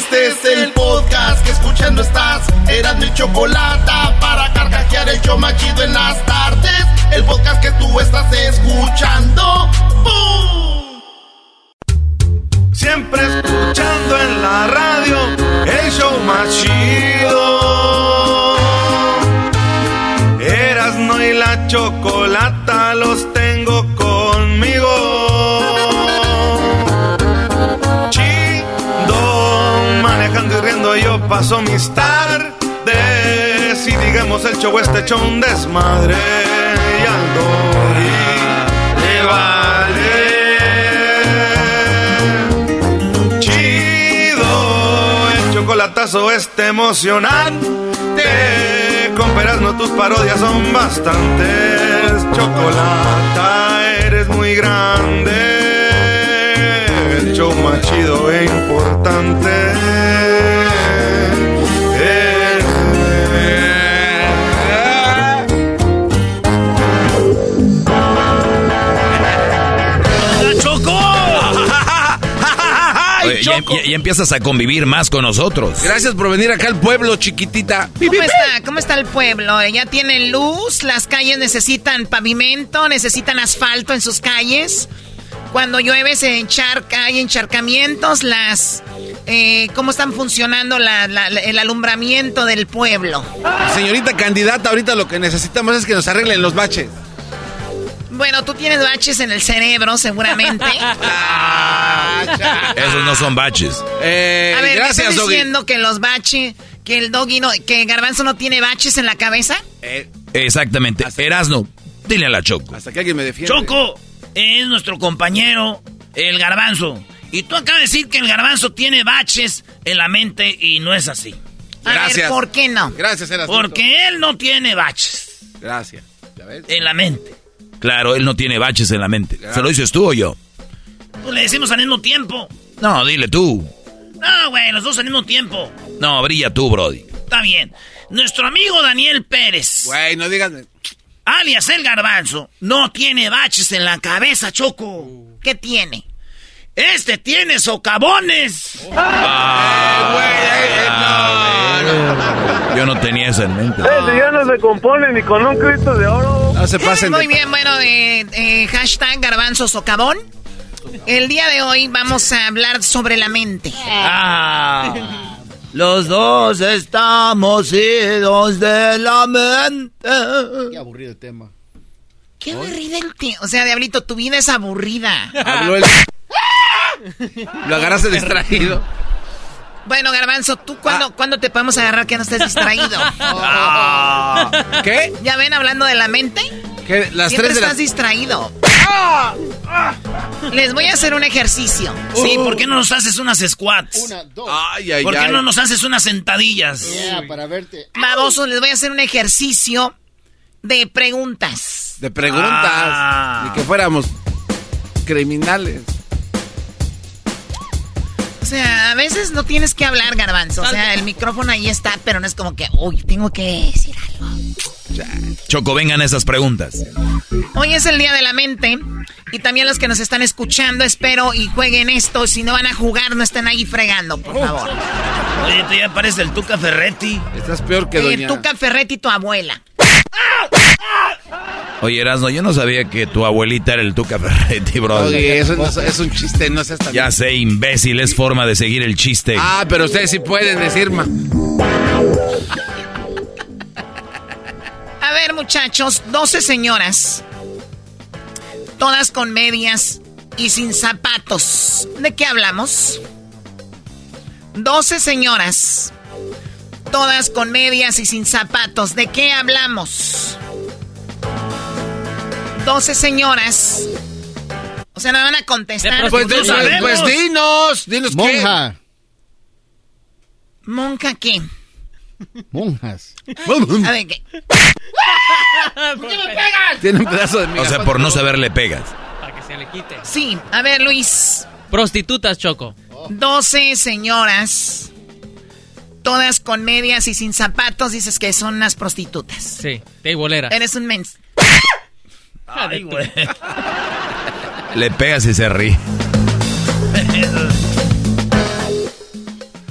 Este es el podcast que escuchando estás. Eran mi chocolate para carcajear el yo machido en las tardes. El podcast que tú estás escuchando. ¡Bum! Siempre escuchando en la radio el show más chido. Erasno y la chocolata paso mis tardes. Y digamos el show este hecho un desmadre. Y al Dori le vale. Chido, el chocolatazo este emocionante. Con peras no tus parodias son bastantes. Chocolata, eres muy grande. El show más chido e importante. Ya, ya- ya empiezas a convivir más con nosotros. Gracias por venir acá al pueblo, chiquitita. ¿Cómo está? ¿Cómo está el pueblo? ¿Ya tienen luz? ¿Las calles necesitan pavimento? ¿Necesitan asfalto en sus calles? Cuando llueve se encharca, hay encharcamientos, las... eh, ¿Cómo están funcionando la- la- la- el alumbramiento del pueblo? Señorita candidata, ahorita lo que necesitamos es que nos arreglen los baches. Bueno, tú tienes baches en el cerebro, seguramente. Esos no son baches. Eh, A ver, ¿me gracias, estás Doggy. diciendo que los baches, que el doggy no, que Garbanzo no tiene baches en la cabeza? Eh, Exactamente. Erasno, dile a la Choco. hasta que alguien me defienda. Choco es nuestro compañero, el garbanzo. Y tú acabas de decir que el garbanzo tiene baches en la mente y no es así. A Gracias. ver, ¿por qué no? Gracias, Erasmo. Porque él no tiene baches Gracias. ¿Ya ves? en la mente. Claro, él no tiene baches en la mente. ¿Se lo dices tú o yo? Pues le decimos al mismo tiempo. No, dile tú. No, güey, los dos al mismo tiempo. No, brilla tú, Brody. Está bien. Nuestro amigo Daniel Pérez, Güey, no digas. alias el garbanzo, no tiene baches en la cabeza, Choco. ¿Qué tiene? Este tiene socavones. Yo no tenía eso en mente. ya no se compone ni con un Cristo de oro. No se pasen Muy de... bien, bueno, eh, eh, hashtag garbanzo socavón. El día de hoy vamos a hablar sobre la mente. Ah, los dos estamos idos de la mente. Qué aburrido el tema. Qué aburrida el tío. O sea, Diablito, tu vida es aburrida. Habló el... Lo agarraste distraído. Bueno, Garbanzo, ¿tú cuándo, ¿cuándo te podemos agarrar que no estés distraído? ¿Qué? ¿Ya ven hablando de la mente? ¿Qué? Las Siempre tres de la... estás distraído. Les voy a hacer un ejercicio. Sí, ¿por qué no nos haces unas squats? Una, dos. Ay, ay, ¿Por qué ay. no nos haces unas sentadillas? Yeah, para verte. Babosos, les voy a hacer un ejercicio de preguntas. De preguntas. Ah. Ni que fuéramos criminales. O sea, a veces no tienes que hablar, Garbanzo. O sea, el micrófono ahí está, pero no es como que, uy, tengo que decir algo. Choco, vengan esas preguntas. Hoy es el Día de la Mente. Y también los que nos están escuchando, espero y jueguen esto. Si no van a jugar, no estén ahí fregando, por favor. Oye, tú ya pareces el Tuca Ferretti. Estás peor que Eh, doña... Tuca Ferretti, tu abuela. Oye, Erasmo, yo no sabía que tu abuelita era el Tuca Ferretti, bro. Oye, eso no es, es un chiste, no seas tan... Ya sé, imbécil, es forma de seguir el chiste. Ah, pero ustedes sí pueden decir, ma. A ver, muchachos, 12 señoras. Todas con medias y sin zapatos. ¿De qué hablamos? 12 señoras. Todas con medias y sin zapatos. ¿De qué hablamos? 12 señoras. O sea, no van a contestar. Pues, pues, pues dinos, dinos qué. Monja. ¿Monja qué? Monjas. A ver, ¿qué? Tiene un pedazo de miga. O sea, por no saber le pegas. Para que se le quite. Sí, a ver, Luis. Prostitutas, Choco. 12 señoras. Todas con medias y sin zapatos. Dices que son unas prostitutas. Sí, bolera. Eres un mens. Ay, güey. Le pegas y se ríe.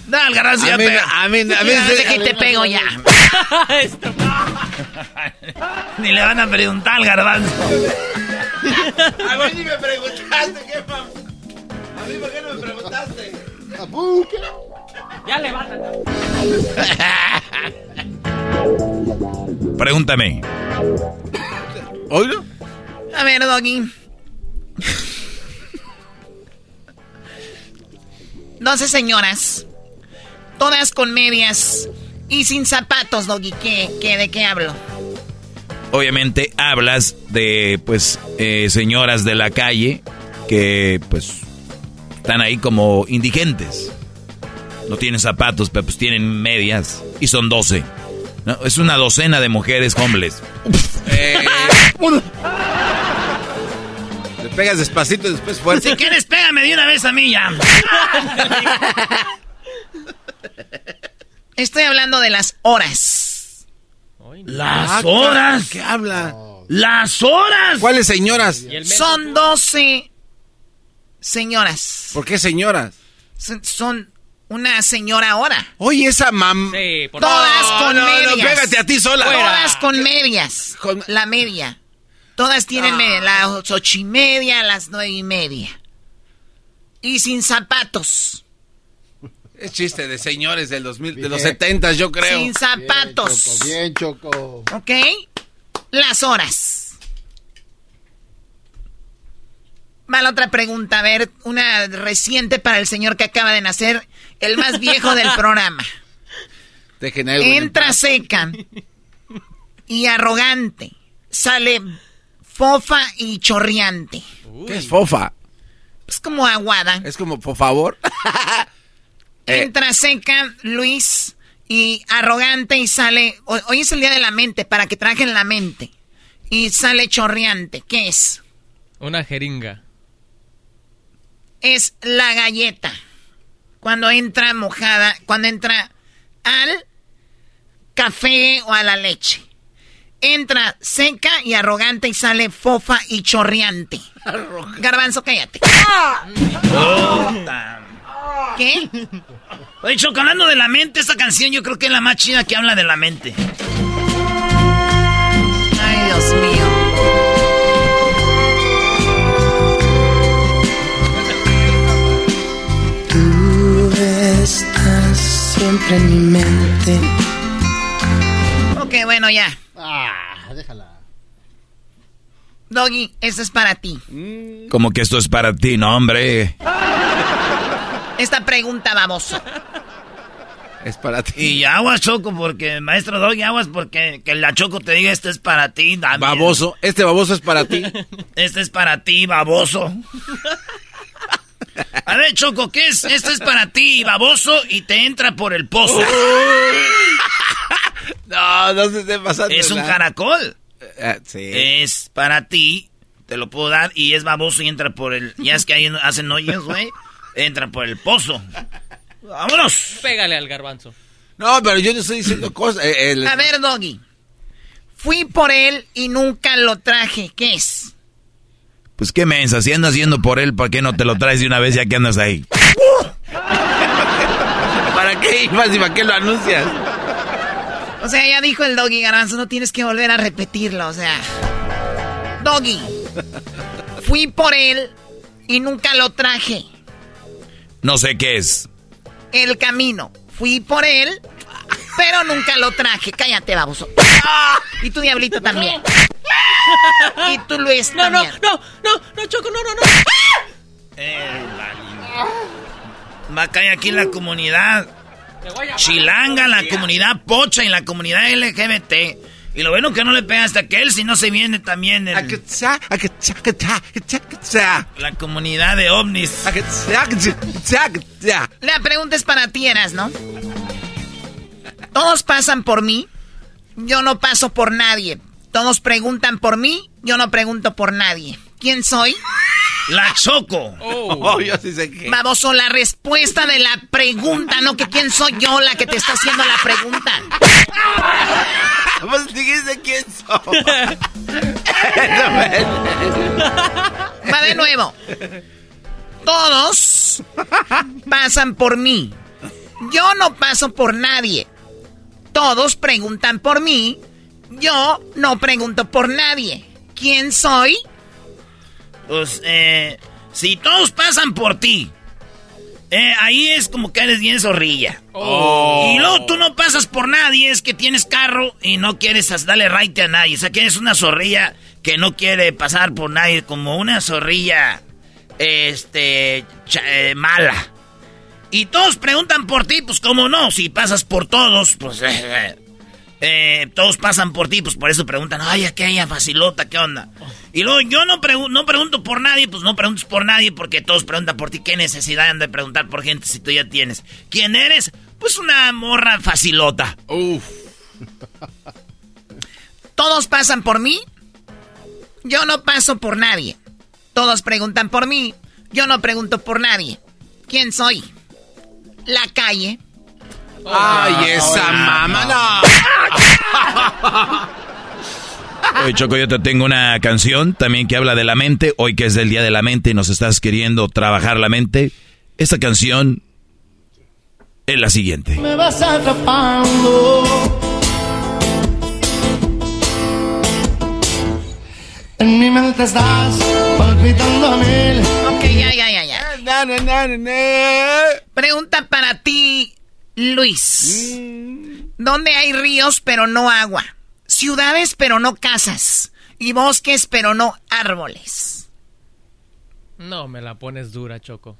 No, el garbanzo ya A mí, pega. a mí, a mí, Ya, deja que te pego ya. Ni le van a preguntar al garbanzo. A mí ni me preguntaste, ¿qué, mam? A mí, ¿por qué no me preguntaste? Ya levántate. Pregúntame. ¿Oído? A ver, Doggy. 12 señoras. Todas con medias y sin zapatos, Doggy. ¿Qué, qué, ¿De qué hablo? Obviamente hablas de, pues, eh, señoras de la calle que, pues, están ahí como indigentes. No tienen zapatos, pero pues tienen medias. Y son 12. ¿no? Es una docena de mujeres homeless. Eh, le pegas despacito y después fuerte. Si quieres, pégame de una vez a mí ya. Estoy hablando de las horas. Las Ah, horas. ¿Qué habla? Las horas. ¿Cuáles señoras? Son 12 señoras. ¿Por qué señoras? Son, son una señora ahora. Oye, esa mam... Sí, por Todas No, con no, no, medias. pégate a ti sola. Todas con medias. Con- La media. Todas tienen. Las ocho y media, las nueve y media. Y sin zapatos. Es chiste de señores del 2000, de los 70, yo creo. Sin zapatos. Bien, Choco, bien, Choco. ¿Ok? Las horas. Va la otra pregunta. A ver, una reciente para el señor que acaba de nacer. El más viejo del programa. Dejen Entra seca y arrogante. Sale fofa y chorreante. ¿Qué es fofa? Es como aguada. Es como, por favor. Eh. Entra seca, Luis, y arrogante y sale... ho- Hoy es el día de la mente, para que trajen la mente. Y sale chorreante. ¿Qué es? Una jeringa. Es la galleta. Cuando entra mojada, cuando entra al café o a la leche. Entra seca y arrogante y sale fofa y chorreante. Garbanzo, cállate. ¿Qué? Oye, Choco, hablando de la mente, esta canción yo creo que es la más chida que habla de la mente. Ay, Dios mío. Tú estás siempre en mi mente. Ok, bueno, ya. Ah, déjala. Doggy, esto es para ti. Como que esto es para ti, no, hombre. Esta pregunta, baboso. Es para ti. Y aguas, Choco, porque, maestro Doggy, aguas, porque que la Choco te diga, esto es para ti, Damián. Baboso. Este baboso es para ti. Este es para ti, baboso. A ver, Choco, ¿qué es? Esto es para ti, baboso, y te entra por el pozo. No, no se esté pasando. Es un nada. caracol. Eh, sí. Es para ti, te lo puedo dar, y es baboso y entra por el... Ya es que ahí hacen hoyos, güey. Entra por el pozo. ¡Vámonos! Pégale al garbanzo. No, pero yo no estoy diciendo cosas. eh, el- A ver, Doggy. Fui por él y nunca lo traje. ¿Qué es? Pues qué mensa, si andas yendo por él, ¿por qué no te lo traes de una vez ya que andas ahí? ¿Para qué ibas y para qué lo anuncias? O sea, ya dijo el Doggy Garbanzo, no tienes que volver a repetirlo, o sea. Doggy, fui por él y nunca lo traje. No sé qué es. El camino. Fui por él, pero nunca lo traje. Cállate, baboso. Y tu diablito también. Y tú, Luis, No, no, no, no, no, Choco, no, no, no. Eh, Va a caer aquí en la comunidad chilanga, la comunidad pocha y la comunidad LGBT. Y lo bueno que no le pegaste a aquel, si no se viene también el- la comunidad de ovnis. La pregunta es para ti, Eras, ¿no? Todos pasan por mí, yo no paso por nadie. Todos preguntan por mí, yo no pregunto por nadie. ¿Quién soy? La Choco. Oh, yo sí sé que. Baboso, la respuesta de la pregunta, no que quién soy yo la que te está haciendo la pregunta. Pues dijiste quién soy. Va de nuevo. Todos pasan por mí. Yo no paso por nadie. Todos preguntan por mí. Yo no pregunto por nadie. ¿Quién soy? Pues, eh, si todos pasan por ti, eh, ahí es como que eres bien zorrilla. Oh. Y luego tú no pasas por nadie, es que tienes carro y no quieres darle right a nadie. O sea, que eres una zorrilla que no quiere pasar por nadie, como una zorrilla, este, eh, mala. Y todos preguntan por ti, pues cómo no, si pasas por todos, pues... eh, eh, todos pasan por ti, pues por eso preguntan, ay, aquella facilota, ¿qué onda? Y luego yo no, pregu- no pregunto por nadie, pues no preguntes por nadie porque todos preguntan por ti. ¿Qué necesidad han de preguntar por gente si tú ya tienes? ¿Quién eres? Pues una morra facilota. Uf. Todos pasan por mí. Yo no paso por nadie. Todos preguntan por mí. Yo no pregunto por nadie. ¿Quién soy? La calle. Ay, esa mamá, no. Oye, Choco, yo te tengo una canción también que habla de la mente. Hoy que es el Día de la Mente y nos estás queriendo trabajar la mente. Esta canción es la siguiente. Me vas atrapando. En mi mente estás palpitando a mil. Ok, ya, ya, ya, ya. Pregunta para ti, Luis. ¿Dónde hay ríos pero no agua? Ciudades pero no casas. Y bosques pero no árboles. No, me la pones dura, Choco.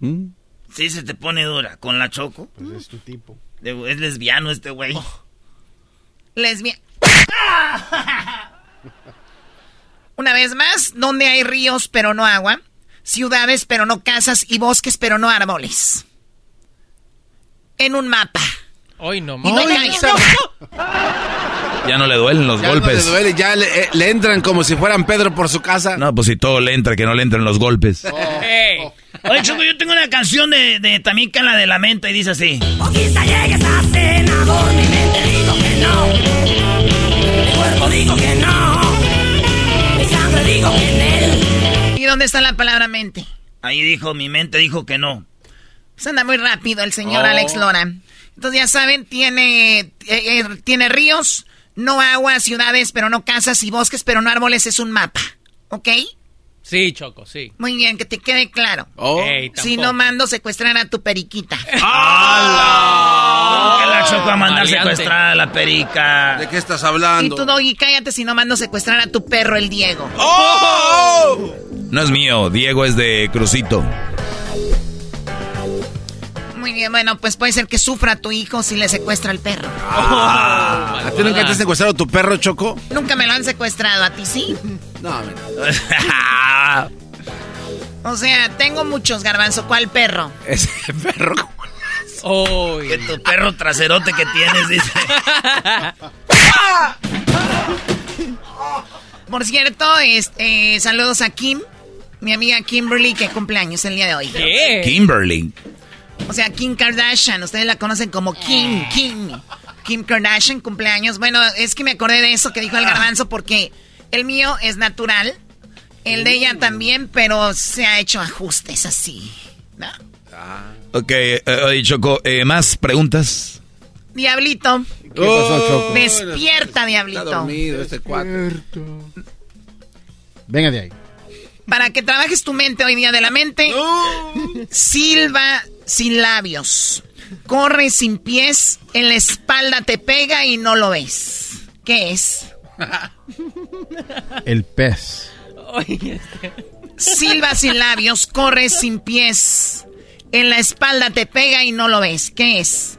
Sí, se te pone dura. ¿Con la choco? Pues es tu tipo. Es lesbiano este güey. Lesbia. Una vez más, ¿dónde hay ríos pero no agua? Ciudades pero no casas y bosques pero no árboles. En un mapa. Hoy no, Y no. Ya no le duelen los Ya golpes. No le duele, ya le, eh, le entran como si fueran Pedro por su casa. No, pues si todo le entra, que no le entren los golpes. Ey. Oye, Choco, yo tengo una canción de, de también que la de la mente y dice así. Quizá llegues a senador, mi mente digo que no. Mi cuerpo digo que no. Mi sangre digo que en él. ¿Y dónde está la palabra mente? Ahí dijo, mi mente dijo que no. Pues anda muy rápido el señor Oh. Alex Lora. Entonces ya saben, tiene, eh, eh, tiene ríos, no agua, ciudades, pero no casas y bosques, pero no árboles, es un mapa. ¿Ok? Sí, Choco, sí. Muy bien, que te quede claro. Oh. Si no mando secuestrar a tu periquita. Que la Choco a mandar Maleante. secuestrar a la perica. ¿De qué estás Y hablando? tú, Doggy, cállate si no mando secuestrar a tu perro, el Diego. ¡Oh! No es mío, Diego es de Crucito. Muy bien, bueno, pues puede ser que sufra tu hijo si le secuestra el perro. ¿A ti nunca te has secuestrado tu perro, Choco? Nunca me lo han secuestrado, ¿a ti sí? No, mira. O sea, tengo muchos, garbanzo. ¿Cuál perro? Ese perro. Uy. que tu perro traserote que tienes, dice. Por cierto, este, saludos a Kim, mi amiga Kimberly, que cumpleaños el día de hoy. ¿Qué? Kimberly. O sea, Kim Kardashian, ustedes la conocen como Kim, Kim. Kim Kardashian, cumpleaños. Bueno, es que me acordé de eso que dijo el garbanzo porque el mío es natural, el de ella también, pero se ha hecho ajustes así. ¿no? Ok, eh, Choco, eh, ¿más preguntas? Diablito, ¿Qué pasó, Choco? Despierta, diablito. Está dormido este. Venga de ahí. Para que trabajes tu mente hoy día de la mente. Silba sin labios. Corre sin pies. En la espalda te pega y no lo ves. ¿Qué es? El pez. Silba sin labios. Corre sin pies. En la espalda te pega y no lo ves. ¿Qué es?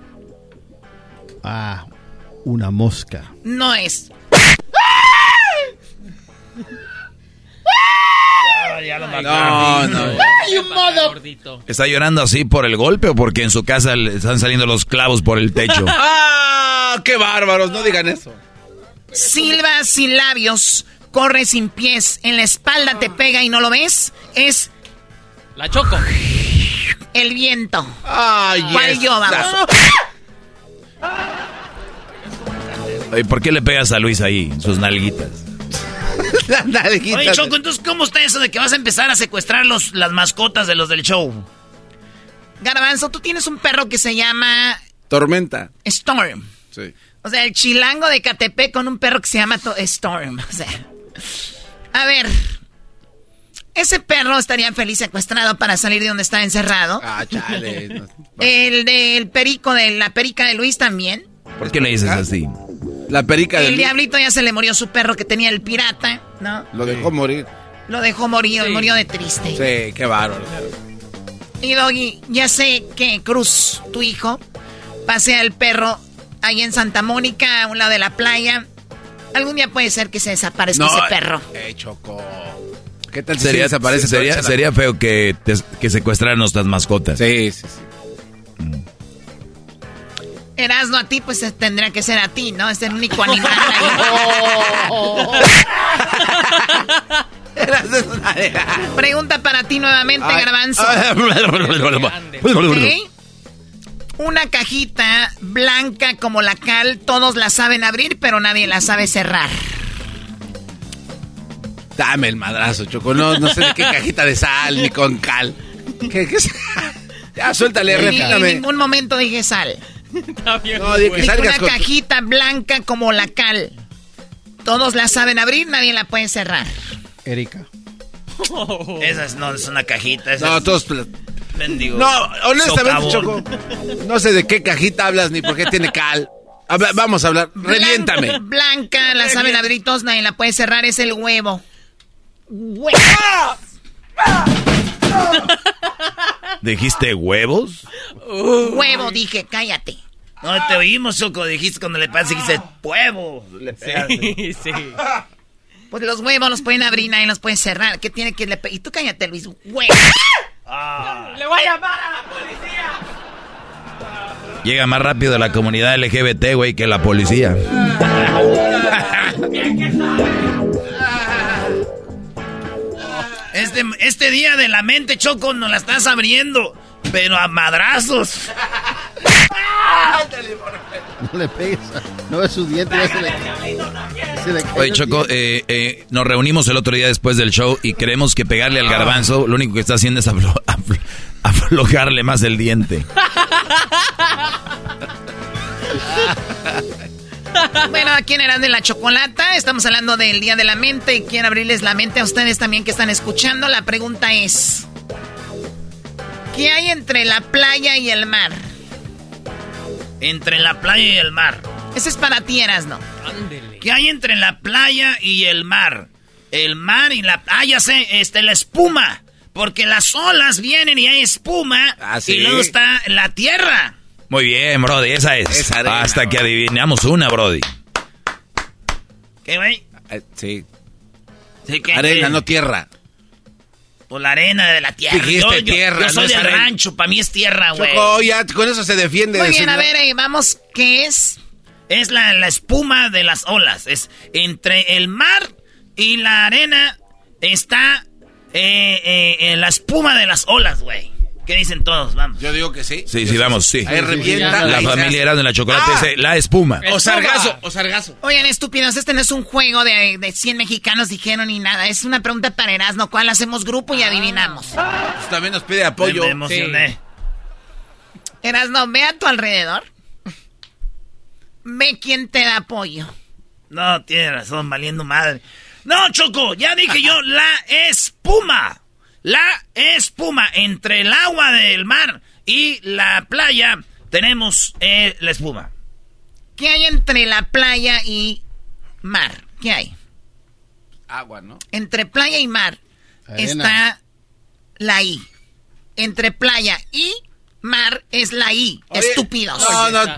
Ah, una mosca. No es. Ya lo No, no. ¿Está llorando así por el golpe o porque en su casa le están saliendo los clavos por el techo? ¡Ah! ¡Qué bárbaros! No digan eso. Silba sin labios. Corre sin pies. En la espalda te pega y no lo ves. Es La choco. el viento. Ay, ¿Cuál yo, vamos? ¿Por qué le pegas a Luis ahí, en sus nalguitas? La nalguita. Oye, Choco, entonces, ¿cómo está eso de que vas a empezar a secuestrar los, las mascotas de los del show? Garbanzo, tú tienes un perro que se llama Tormenta. Storm. Sí. O sea, el chilango de Catepec con un perro que se llama to- Storm. O sea, a ver, ese perro estaría feliz secuestrado para salir de donde está encerrado. Ah, chale. No. El del perico, de la perica de Luis también. ¿Por qué le dices así? La perica El del... diablito ya se le murió su perro que tenía el pirata, ¿no? Lo dejó morir. Lo dejó morir, Sí. murió de triste. Sí, qué bárbaro. Y Doggy, ya sé que Cruz, tu hijo, pasea el perro ahí en Santa Mónica, a un lado de la playa. Algún día puede ser que se desaparezca ese perro. Eh, Choco. ¿Qué tal Sería, se desaparece? sería, feo que, te- que secuestraran nuestras mascotas. Sí, sí, sí. Erasno a ti, pues eh, tendría que ser a ti, ¿no? Es el único animal ahí. Pregunta para ti nuevamente, Ay. Garbanzo. ¿Ok? Una cajita blanca como la cal, todos la saben abrir, pero nadie la sabe cerrar. Dame el madrazo, Choco. No, no sé de qué cajita de sal ni con cal. ¿Qué, qué es? Ya, suéltale, Ni- en refíname. ningún momento dije sal. No, que Dije salgas una con... cajita blanca como la cal. Todos la saben abrir, nadie la puede cerrar. Erika. Esa es, no, es una cajita. Esa No, es todos... mendigo No, honestamente, socavón. Choco. No sé de qué cajita hablas ni por qué tiene cal. Habla- vamos a hablar. Reviéntame. Blan- Blanca, la saben abrir todos, nadie la puede cerrar, es el huevo. Huevo. ¿Dijiste huevos? Huevo, dije, cállate. No, te oímos, Choco. Dijiste cuando le pasa, dijiste, huevo. Le. Sí, sí. Pues los huevos los pueden abrir, nadie los puede cerrar. ¿Qué tiene que le Y tú cállate, Luis. Huevo. ¡Le voy a llamar a la policía! Llega más rápido la comunidad LGBT, güey, que la policía. Este, este día de la mente, Choco, nos la estás abriendo. Pero a madrazos. No le pegues. No es su diente, ya se le, se le Oye, Choco, eh, eh, nos reunimos el otro día después del show y creemos que pegarle al garbanzo lo único que está haciendo es aflo- aflo- aflojarle más el diente. Bueno, aquí en Eran de la Chocolata estamos hablando del Día de la Mente y quiero abrirles la mente a ustedes también que están escuchando. La pregunta es, ¿qué hay entre la playa y el mar? Entre la playa y el mar. Ese es para ti, Erasno. Ándele. ¿Qué hay entre la playa y el mar? El mar y la... Ah, ya sé, este, la espuma. Porque las olas vienen y hay espuma. Ah, sí. Y luego está la tierra. Muy bien, Brody, esa es. Arena, Hasta que adivinamos una, Brody. ¿Qué, güey? Eh, Sí. Sí, ¿qué, Arena, qué? no tierra. Pues la arena de la tierra. Dijiste yo, yo- tierra, yo soy no es del arena. rancho, para mí es tierra, güey. Choco, ya con eso se defiende. Muy bien, a ver, eh, vamos, ¿qué es? Es la, la espuma de las olas. Es entre el mar y la arena está eh, eh, eh, la espuma de las olas, güey. ¿Qué dicen todos? Vamos. Yo digo que sí. Sí, sí, vamos, sí. Ahí revienta. La familia era de la chocolate, Ah. ese, la espuma. O sargazo, o sargazo. Oigan, estúpidos, este no es un juego de, de 100 mexicanos dijeron ni nada. Es una pregunta para Erasno, ¿cuál hacemos grupo y adivinamos? Pues también nos pide apoyo. me emocioné. Erasno, ve a tu alrededor. ve quién te da apoyo. No, tiene razón, valiendo madre. No, Choco, ya dije yo, la espuma. La espuma entre el agua del mar y la playa tenemos eh, la espuma. ¿Qué hay entre la playa y mar? ¿Qué hay? Agua, ¿no? Entre playa y mar está la I. Entre playa y mar es la I. Estúpidos. No, no.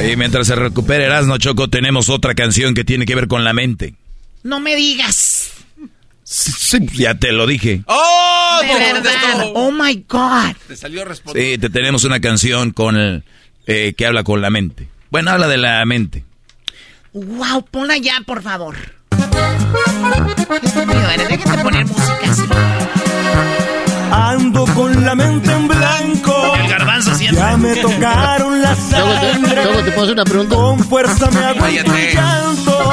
Y mientras se recupere Erasmo Choco, tenemos otra canción que tiene que ver con la mente. No me digas. Sí, ya te lo dije. ¡Oh! De verdad. Oh my God. Te salió responder. Sí, te tenemos una canción con el, eh, que habla con la mente. Bueno, habla de la mente. Wow, ponla ya, por favor. Qué estúpido eres, déjate poner música así. Ando con la mente en blanco. El garbanzo siempre. Ya me tocaron la Luego te, sangre. luego te puedo hacer una pregunta. Con fuerza me aguanto el Cállate. llanto.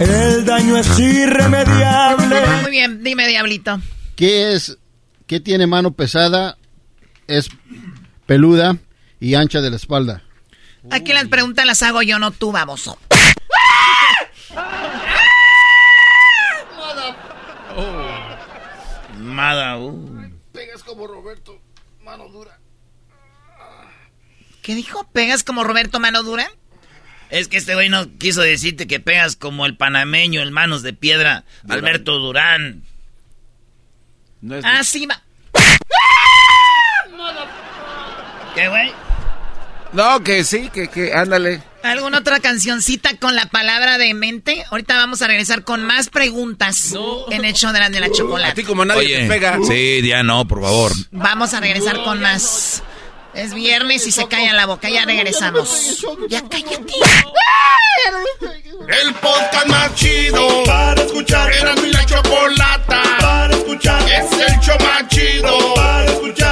El daño es irremediable. Muy bien, dime, Diablito. ¿Qué es, qué tiene mano pesada, es peluda y ancha de la espalda? Aquí las preguntas las hago yo, no tú, baboso. Mada, uh. Como Roberto, mano dura. ¿Qué dijo? ¿Pegas como Roberto Mano Dura? Es que este güey no quiso decirte que pegas como el panameño, el manos de piedra, Alberto Durán. No es Ah, sí, va. ¿Qué, güey? No, que sí, que, que, ándale. ¿Alguna otra cancioncita con la palabra de mente? Ahorita vamos a regresar con más preguntas en el show de la, de la A ti chocolate. como nadie Oye, te pega. sí, ya no, por favor. Vamos a regresar con más. Es viernes y se calla la boca. Ya regresamos. Ya cállate. El podcast más chido para escuchar. Era mi la chocolata para escuchar. Es el show más chido para escuchar.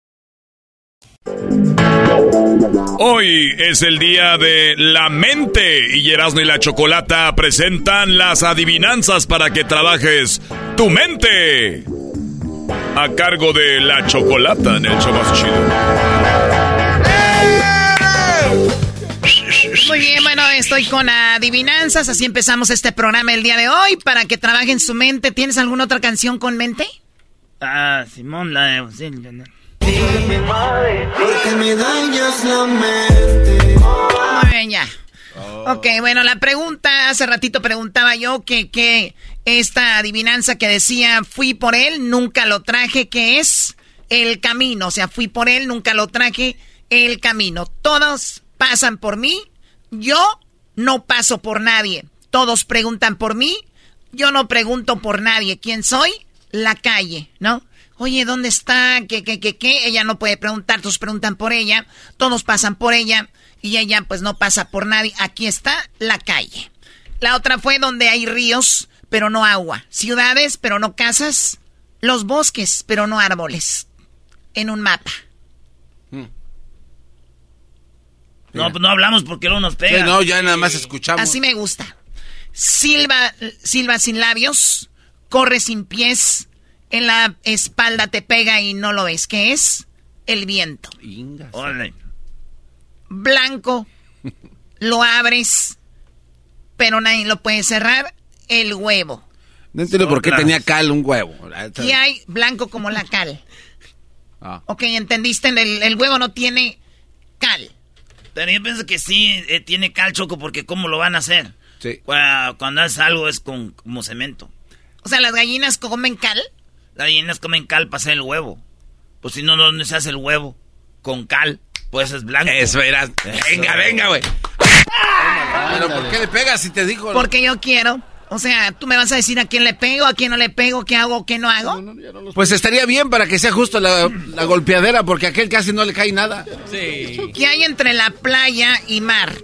Hoy es el día de la mente y Erasmo y la Chocolata presentan las adivinanzas para que trabajes tu mente. A cargo de la Chocolata en el show más chido. Muy bien, bueno, estoy con adivinanzas. Así empezamos este programa el día de hoy para que trabajen su mente. ¿Tienes alguna otra canción con mente? Ah, Simón, la de... Porque me dañas la mente. Muy bien, ya. Ok, bueno, la pregunta, hace ratito preguntaba yo que, que esta adivinanza que decía fui por él, nunca lo traje, que es el camino. O sea, fui por él, nunca lo traje, el camino. Todos pasan por mí, yo no paso por nadie. Todos preguntan por mí, yo no pregunto por nadie. ¿Quién soy? La calle, ¿no? Oye, ¿dónde está? ¿Qué, qué, qué, qué? Ella no puede preguntar, todos preguntan por ella, todos pasan por ella y ella pues no pasa por nadie. Aquí está la calle. La otra fue donde hay ríos, pero no agua. Ciudades, pero no casas. Los bosques, pero no árboles. En un mapa. No, pues no hablamos porque no nos pega. Sí, no, ya nada más escuchamos. Así me gusta. Silba, silba sin labios, corre sin pies, en la espalda te pega y no lo ves. ¿Qué es? El viento. Órale. Blanco, lo abres, pero nadie lo puede cerrar. el huevo? No entiendo por qué tenía cal un huevo. ¿Qué hay blanco como la cal? Ah. Ok, entendiste, el, el huevo no tiene cal. Pero yo pienso que sí eh, tiene cal, Choco, porque ¿cómo lo van a hacer? Sí. Cuando, cuando haces algo es con, como cemento. O sea, ¿las gallinas comen cal? Las gallinas comen cal para hacer el huevo. Pues si no, ¿dónde se hace el huevo? Con cal. Pues es blanco. Eso eras. Venga, venga, güey. Pero ¿por qué le pegas si te dijo? Porque yo quiero. O sea, tú me vas a decir a quién le pego, a quién no le pego, qué hago, qué no hago. Pues estaría bien para que sea justo la, la golpeadera, porque a aquel casi no le cae nada. Sí. ¿Qué hay entre la playa y mar?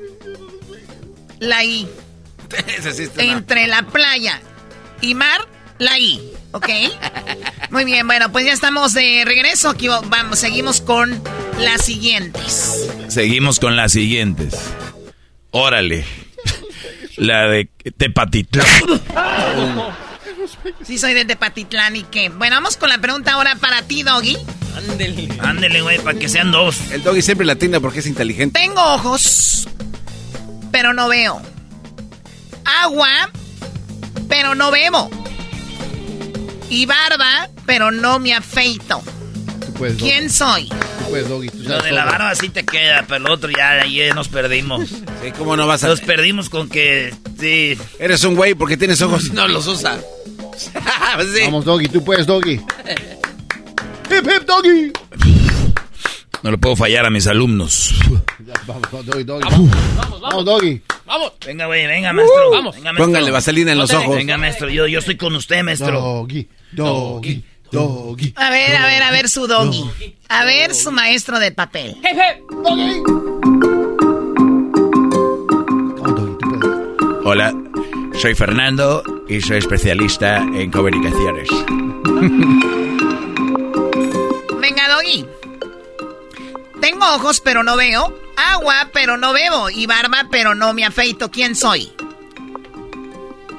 La I. Ese sí está mal. Entre la playa y mar, la I. ¿Ok? Muy bien, bueno, pues ya estamos de regreso. Aquí vamos, seguimos con las siguientes. Seguimos con las siguientes. Órale. La de Tepatitlán. Sí, soy de Tepatitlán y qué. Bueno, vamos con la pregunta ahora para ti, Doggy. Ándele. Ándele, güey, para que sean dos. El doggy siempre la atiende porque es inteligente. Tengo ojos, pero no veo. Agua, pero no bebo. Y barba, pero no me afeito. ¿Quién soy? Tú puedes, Doggy. Tú Lo sabes de la barba sí te queda, pero lo otro ya ahí nos perdimos. Sí, ¿cómo no vas a...? Nos perdimos con que... Sí. Eres un güey porque tienes ojos y no los usa. Sí. Vamos, Doggy. Tú puedes, Doggy. Hip, hip, Doggy. No le puedo fallar a mis alumnos. Vamos, Doggy, Doggy. Vamos, vamos, Doggy. Vamos. Venga, güey, venga, maestro. Vamos. Venga, maestro. Póngale vaselina en los ojos. Venga, maestro, yo, yo estoy con usted, maestro. Doggy, Doggy, Doggy. A ver, a ver, a ver su Doggy. A ver su maestro de papel. Hola, soy Fernando y soy especialista en comunicaciones. Venga, Doggy. Tengo ojos, pero no veo. Agua, pero no bebo. Y barba, pero no me afeito. ¿Quién soy?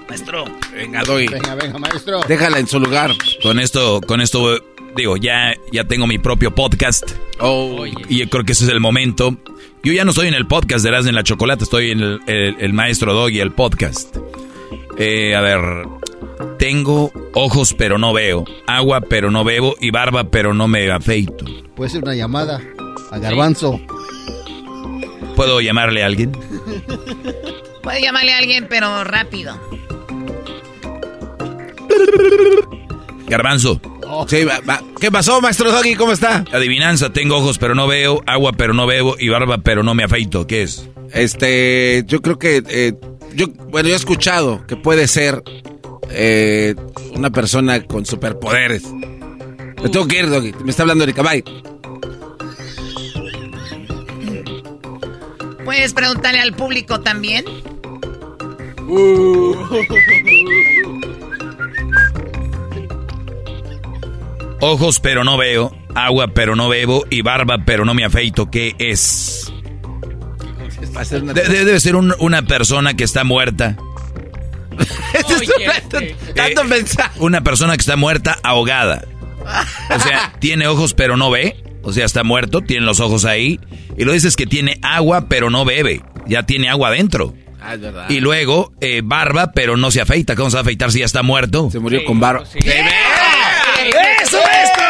Maestro. Venga, doggy. Venga, venga, maestro. Déjala en su lugar. Con esto, con esto, digo, ya, ya tengo mi propio podcast. Oh. Y yo creo que ese es el momento. Yo ya no estoy en el podcast de Erasmo en la Chocolate, estoy en el, el- el Maestro Doggy, el podcast. Eh, a ver, tengo ojos pero no veo, agua pero no bebo y barba pero no me afeito. Puede ser una llamada a Garbanzo. ¿Puedo llamarle a alguien? Puede llamarle a alguien, pero rápido. Garbanzo. Sí, va- va. ¿Qué pasó, maestro Doggy? ¿Cómo está? Adivinanza, tengo ojos pero no veo, agua pero no bebo y barba pero no me afeito. ¿Qué es? Este, yo creo que, eh, yo, bueno, yo he escuchado que puede ser eh, una persona con superpoderes. Me tengo que ir, Doggy. Me está hablando Erika, bye. Puedes preguntarle al público también. Ojos pero no veo, agua pero no bebo y barba pero no me afeito. ¿Qué es? De- debe ser un- una persona que está muerta. Tanto Eh, pensar. Una persona que está muerta ahogada. O sea, tiene ojos pero no ve. O sea, está muerto, tiene los ojos ahí. Y lo dices que tiene agua pero no bebe. Ya tiene agua adentro. Ah, es verdad. Y luego eh, barba pero no se afeita. ¿Cómo se va a afeitar si ya está muerto? Se murió con barba. ¡Eso, maestro!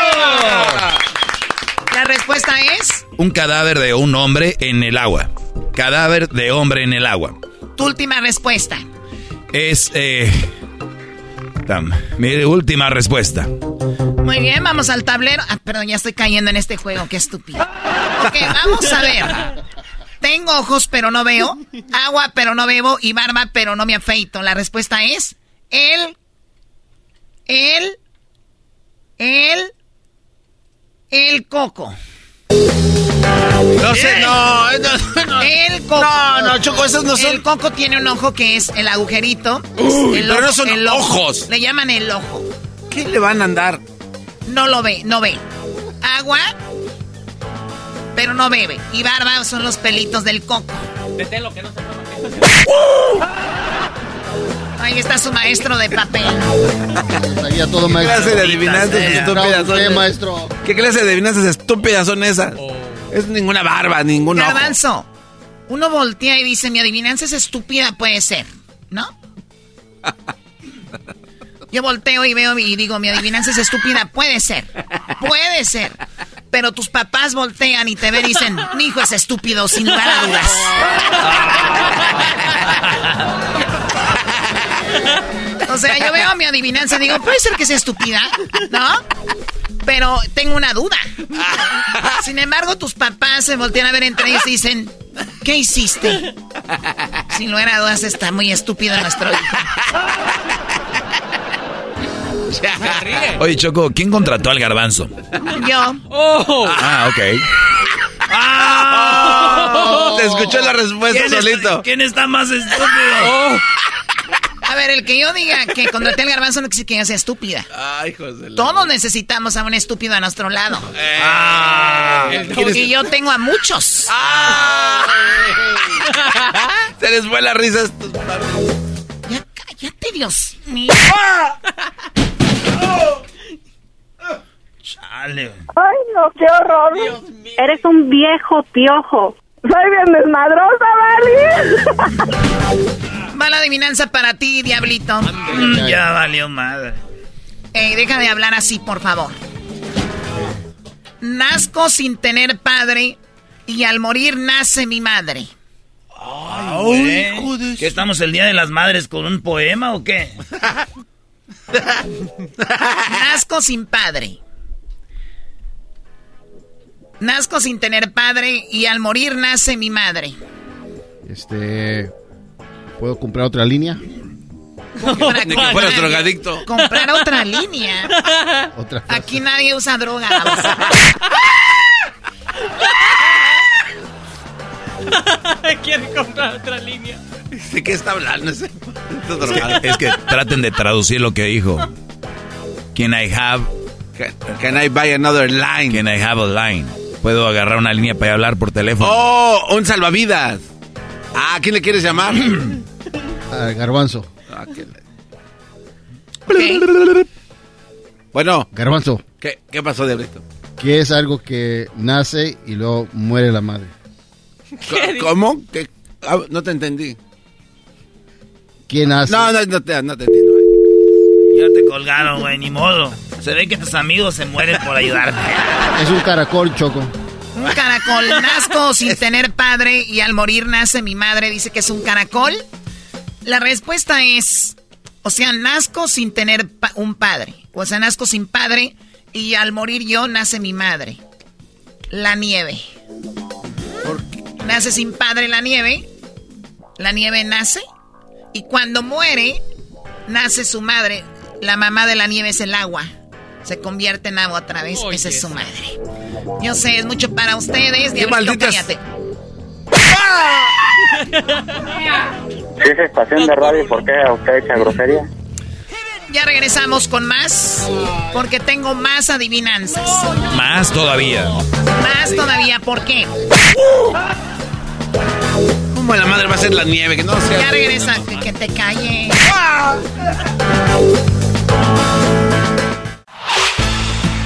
La respuesta es Un cadáver de un hombre en el agua. Cadáver de hombre en el agua. tu última respuesta. Es... Eh, tam, mi última respuesta. Muy bien, vamos al tablero. Ah, perdón, ya estoy cayendo en este juego, qué estúpido. Ok, vamos a ver. Tengo ojos, pero no veo. Agua, pero no bebo. Y barba, pero no me afeito. La respuesta es el. El. El. El coco. No sé, no, no, no. El coco. No, no, Choco, esos no son- El coco tiene un ojo que es el agujerito. Uy, El pero ojo- no son el ojo. ojos. Le llaman el ojo. ¿Qué le van a andar? No lo ve, no ve. Agua, pero no bebe. Y barba son los pelitos del coco. Vete lo que no se Ahí está su maestro de papel. Sabía todo, ¿Qué clase de adivinanzas estúpidas son maestro? ¿Qué clase de adivinanzas estúpidas son esas? Es ninguna barba, ningún ojo. Garbanzo, uno voltea y dice, mi adivinanza es estúpida, puede ser, ¿no? Yo volteo y veo y digo, mi adivinanza es estúpida. Puede ser, puede ser. Pero tus papás voltean y te ven y dicen, mi hijo es estúpido, sin lugar a dudas. O sea, yo veo mi adivinanza y digo, puede ser que sea estúpida, ¿no? Pero tengo una duda. Sin embargo, tus papás se voltean a ver entre ellos y dicen, ¿qué hiciste? Sin lugar a dudas, está muy estúpido nuestro hijo. Oye, Choco, ¿quién contrató al garbanzo? Yo. Ah, ok. Te escuchó la respuesta ¿Quién solito. Está, ¿Quién está más estúpido? A ver, el que yo diga que contraté al garbanzo no quiere que yo sea estúpida. Ay, José. Todos necesitamos a un estúpido a nuestro lado. Ah. Y yo tengo a muchos. Se les fue la risa a estos Ya cállate, Dios mío. Chale. Ay, no, qué horror. Eres un viejo piojo. Soy bien desmadrosa, ¿vale? Va la adivinanza para ti, diablito. Mm, ya valió madre. Ey, deja de hablar así, por favor. Nazco sin tener padre y al morir nace mi madre. Ay. ¿Qué estamos el Día de las Madres con un poema o qué? Nazco sin padre. Nazco sin tener padre y al morir nace mi madre. Este. ¿Puedo comprar otra línea? Ni que fueras drogadicto. Comprar otra línea. Otra. Aquí nadie usa droga. Quiere comprar otra línea. ¿De qué está hablando ese? Es que traten de traducir lo que dijo. Can I have... Can, can I buy another line? Can I have a line? Puedo agarrar una línea para hablar por teléfono. Oh, un salvavidas. Ah, ¿a quién le quieres llamar? Garbanzo. Ah, ¿qué le- Bueno, Garbanzo, ¿qué, qué pasó, Diablito? ¿qué es algo que nace y luego muere la madre? Co- ¿Cómo? ¿Qué? Ah, no te entendí. ¿Quién nace? No, no, no te, no te entiendo. Ya te colgaron, güey, ni modo. Se ve que tus amigos se mueren por ayudarte. Es un caracol, Choco. Un caracol. Nazco sin tener padre y al morir nace mi madre. Dice que es un caracol. La respuesta es, o sea, nazco sin tener pa- un padre. O sea, nazco sin padre y al morir yo nace mi madre. La nieve. Nace sin padre la nieve. La nieve nace. Y cuando muere, nace su madre. La mamá de la nieve es el agua. Se convierte en agua otra vez. Esa es su madre. Yo sé, es mucho para ustedes. Diablito, malditas- cállate. Si es estación de radio, ¿por qué usted echa grosería? Ya regresamos con más. Porque tengo más adivinanzas. Más todavía. Más todavía. ¿Por qué? ¿Cómo la madre va a ser la nieve? Que no sea. Ya regresa. Que, que te calle.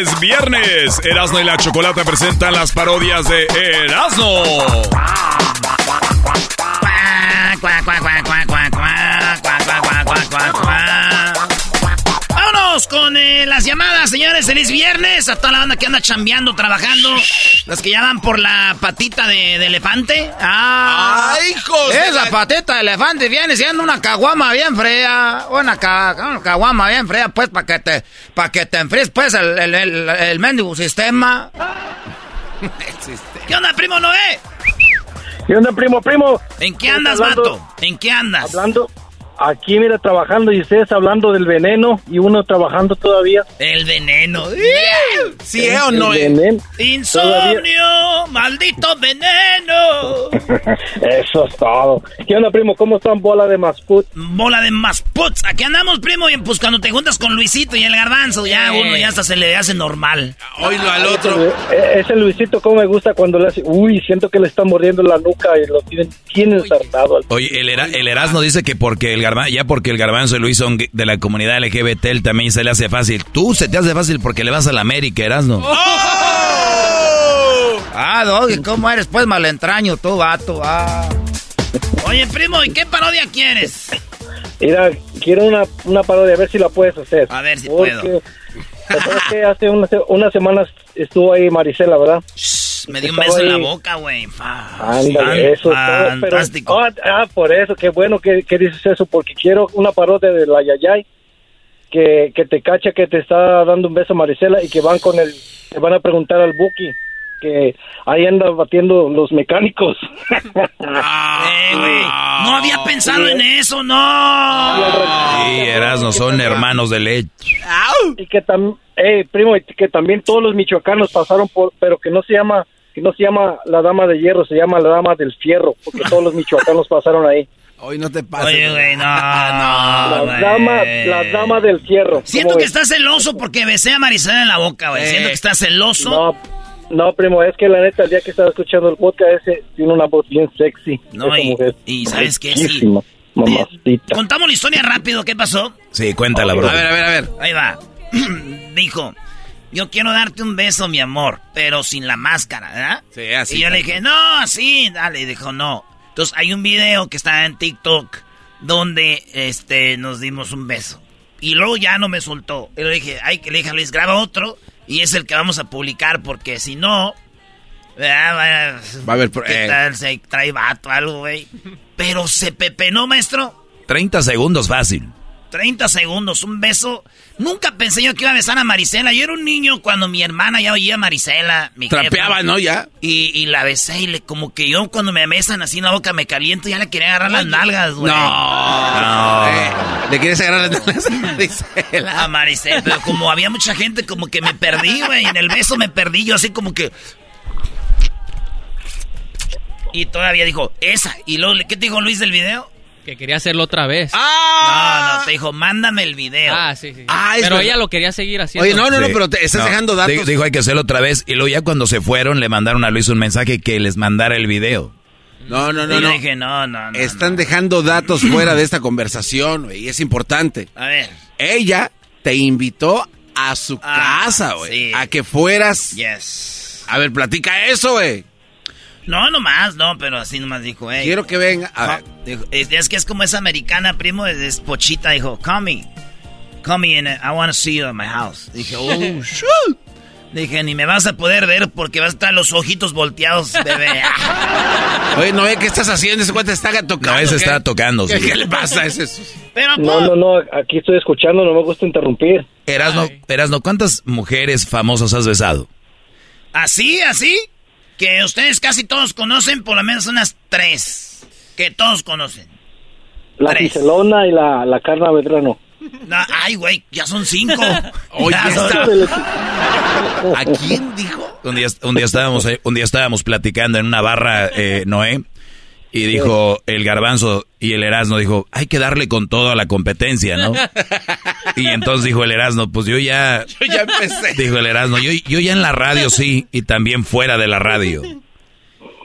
Es viernes. Erasno y la Chocolata presentan las parodias de Erasno. Con eh, las llamadas, señores. Feliz viernes a toda la banda que anda chambeando, trabajando. Las que ya van por la patita de, de elefante. ¡Ah! ¡Ay, hijos de Esa la- patita de elefante viene siendo una caguama bien fría. Una, ca- una caguama bien fría, pues, para que te, para que te enfríes, pues, el, el, el, el mendigo sistema. ¿Qué onda, primo Noé? ¿Qué onda, primo, primo? ¿En qué ¿Cómo andas, hablando? vato? ¿En qué andas? Hablando, aquí, mira, trabajando y ustedes hablando del veneno y uno trabajando todavía. El veneno. ¿Sí eh, o no, eh? veneno. Insomnio, maldito veneno. Eso es todo. ¿Qué onda, primo? ¿Cómo están, bola de masput? Bola de masputs. Aquí andamos, primo, y pues cuando te juntas con Luisito y el garbanzo, ya Eh. uno ya hasta se le hace normal. Oílo al otro. Ese Luisito, cómo me gusta cuando le hace... Uy, siento que le está mordiendo la nuca y lo tienen, tienen ensartado. al- Oye, el, Era- el Erasmo dice que porque el garbanzo, ya porque el garbanzo Luis son de la comunidad LGBT, él también se le hace fácil. Tú se te hace fácil porque le vas a la América, Erasmo. Ah, Doggy, ¿cómo eres? Pues malentraño tú, vato. Ah. Oye, primo, ¿y qué parodia quieres? Mira, quiero una, una parodia, a ver si la puedes hacer. A ver si Porque, puedo. Hace unas, unas semanas estuvo ahí Marisela, ¿verdad? Me dio un beso en la boca, güey. Ándale, eso es todo, pero- Fantástico. ah, ah, por eso, qué bueno que, que dices eso, porque quiero una parodia de la Yayay, que, que te cacha que te está dando un beso Marisela y que van con el, te van a preguntar al Buki, que ahí anda batiendo los mecánicos. Eh, güey, no había pensado en eso, no. Sí, Erasmo, son hermanos de leche. y que también, eh, primo, y que también todos los michoacanos pasaron por, pero que no se llama, que no se llama la dama de hierro, se llama la dama del fierro, porque todos los michoacanos pasaron ahí. Hoy no te pases. Oye, güey, no, no. La güey. dama, la dama del fierro. Siento ¿Cómo que ves? estás celoso porque besé a Marisela en la boca, güey. Siento que estás celoso. No, no, primo, es que la neta, el día que estaba escuchando el podcast ese, tiene una voz bien sexy. No, esa y- mujer. y ¿sabes qué? Sí. Mamacita. Contamos la historia rápido, ¿qué pasó? Sí, cuéntala, bro. A ver, a ver, a ver. Ahí va. Dijo, yo quiero darte un beso, mi amor, pero sin la máscara, ¿verdad? Sí, así. Y yo le dije, no, así, dale. Y dijo, no. Entonces hay un video que está en TikTok donde este, nos dimos un beso. Y luego ya no me soltó. Y le dije, ay, que le dije a Luis, graba otro. Y es el que vamos a publicar porque si no... ¿verdad? Va a haber... ¿Qué eh, tal? Se trae vato algo, güey. Pero se pepenó, maestro. 30 segundos fácil. 30 segundos, un beso. Nunca pensé yo que iba a besar a Marisela. Yo era un niño cuando mi hermana ya oía a Marisela. Mi Trapeaba, jefa. ¿no? Ya. Y, y la besé y le, como que yo cuando me besan así en la boca me caliento, ya le quería agarrar las nalgas, güey. No. Eh, ¿Le quieres agarrar las nalgas a Marisela? A Marisela, pero como había mucha gente, como que me perdí, güey. En el beso me perdí, yo así como que. Y todavía dijo, esa. Y luego, ¿qué te dijo Luis del video? Que quería hacerlo otra vez. No, no, te dijo, mándame el video. Ah, sí, sí. Ah, es Pero verdad. ella lo quería seguir haciendo. Oye, no, no, no, Sí. pero te estás No, dejando datos. Dijo, dijo, hay que hacerlo otra vez. Y luego ya cuando se fueron le mandaron a Luis un mensaje que les mandara el video. No, no, Y no, yo no. dije, no, no, no. Están dejando datos fuera de esta conversación, güey, y es importante. A ver. Ella te invitó a su Ah, casa, güey. sí. A que fueras. Yes. A ver, platica eso, güey. No, nomás, no, pero así nomás dijo, hey. Quiero que venga. A. Dijo, es, es que es como esa americana, primo, es, pochita, dijo, call me. Call me and I want to see you at my house. Dije, oh, shoot. Dije, ni me vas a poder ver porque vas a estar los ojitos volteados, bebé. Oye, no ve qué estás haciendo, ese cuate está tocando. No, ese ¿qué? está tocando. ¿Qué, sí. qué le pasa a ese? Pero, No, no, no, aquí estoy escuchando, no me gusta interrumpir. Erasno, Erasno, ¿cuántas mujeres famosas has besado? Así, así, que ustedes casi todos conocen, por lo menos unas tres, que todos conocen. La Tres. Giselona y la, la Carla Medrano. No, ay, güey, ya son cinco. Oye, Ya está- ¿A quién dijo? Un día, un día estábamos, un día estábamos platicando en una barra, eh, Noé, y dijo el garbanzo y el Erasno, dijo, hay que darle con todo a la competencia, ¿no? Y entonces dijo el Erasno, pues yo ya, Yo ya empecé. dijo el Erasno, yo, yo ya en la radio sí, y también fuera de la radio.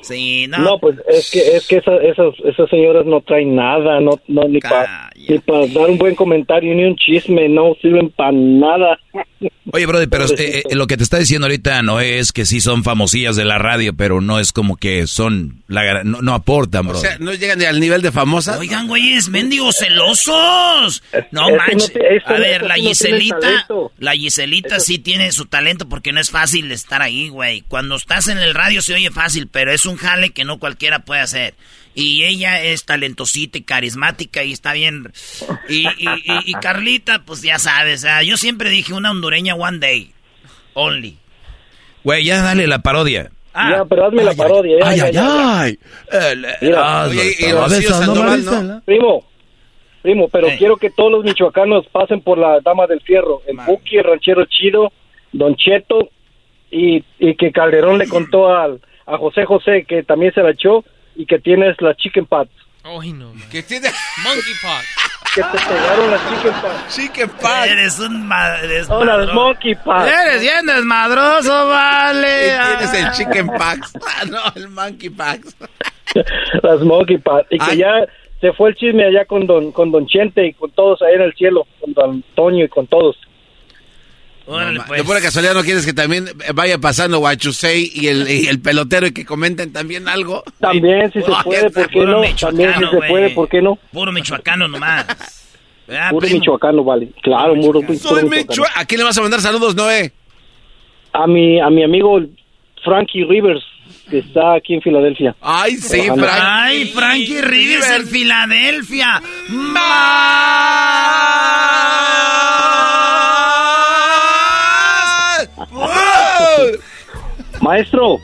Sí, no. No, pues es que es que esa- esas esas señoras no traen nada, no no ni para ni para dar un buen comentario ni un chisme, no sirven para nada. Oye, brother, pero eh, eh, lo que te está diciendo ahorita no es que sí son famosillas de la radio, pero no es como que son, la, no, no aportan, bro. O sea, no llegan ni al nivel de famosas. Oigan, güeyes, mendigos celosos. No Eso no manches. te- A no- ver, la Giselita, la Giselita sí tiene su talento porque no es fácil estar ahí, güey. Cuando estás en el radio se oye fácil, pero es un jale que no cualquiera puede hacer. Y ella es talentosita y carismática y está bien. Y, y, y- y Carlita, pues ya sabes, yo siempre dije una hondureña one day, only. Güey, ya dale la parodia. ya, pero hazme la parodia. ya, Ay, ya, ay, ya. ay. Ah. Primo, primo, pero quiero que todos los michoacanos pasen por la Dama del Fierro. El Buki, el ranchero chido, Don Cheto, y, y que Calderón le contó al, a José José que también se la echó y que tienes la chicken pat. Ay, no. Que tiene... Monkeypox. Que te pegaron la chicken pat. Chicken pat. Eres un ma- Oh, la desmadro- monkey pat. Eres bien desmadroso, vale. Y tienes el chicken packs. Ah, no, el monkey packs. Las monkey pat. Y que Ay. ya se fue el chisme allá con Don, con Don Chente y con todos ahí en el cielo, con Don Antonio y con todos. Órale, No, pues. De pura casualidad no quieres que también vaya pasando Guachusei y el, y el pelotero y que comenten también algo. También, si se puede, ¿por qué no? También, si michoacano, se puede. ¿por qué no? Puro michoacano nomás. ¿Verdad, Puro primo? michoacano, vale. Claro, puro, Soy michoacano. Michoa- ¿A quién le vas a mandar saludos, Noé? A mi, a mi amigo Frankie Rivers, que está aquí en Filadelfia. Ay, sí, Trabajando. Frank. Ay, Frankie Rivers en Filadelfia. Maestro,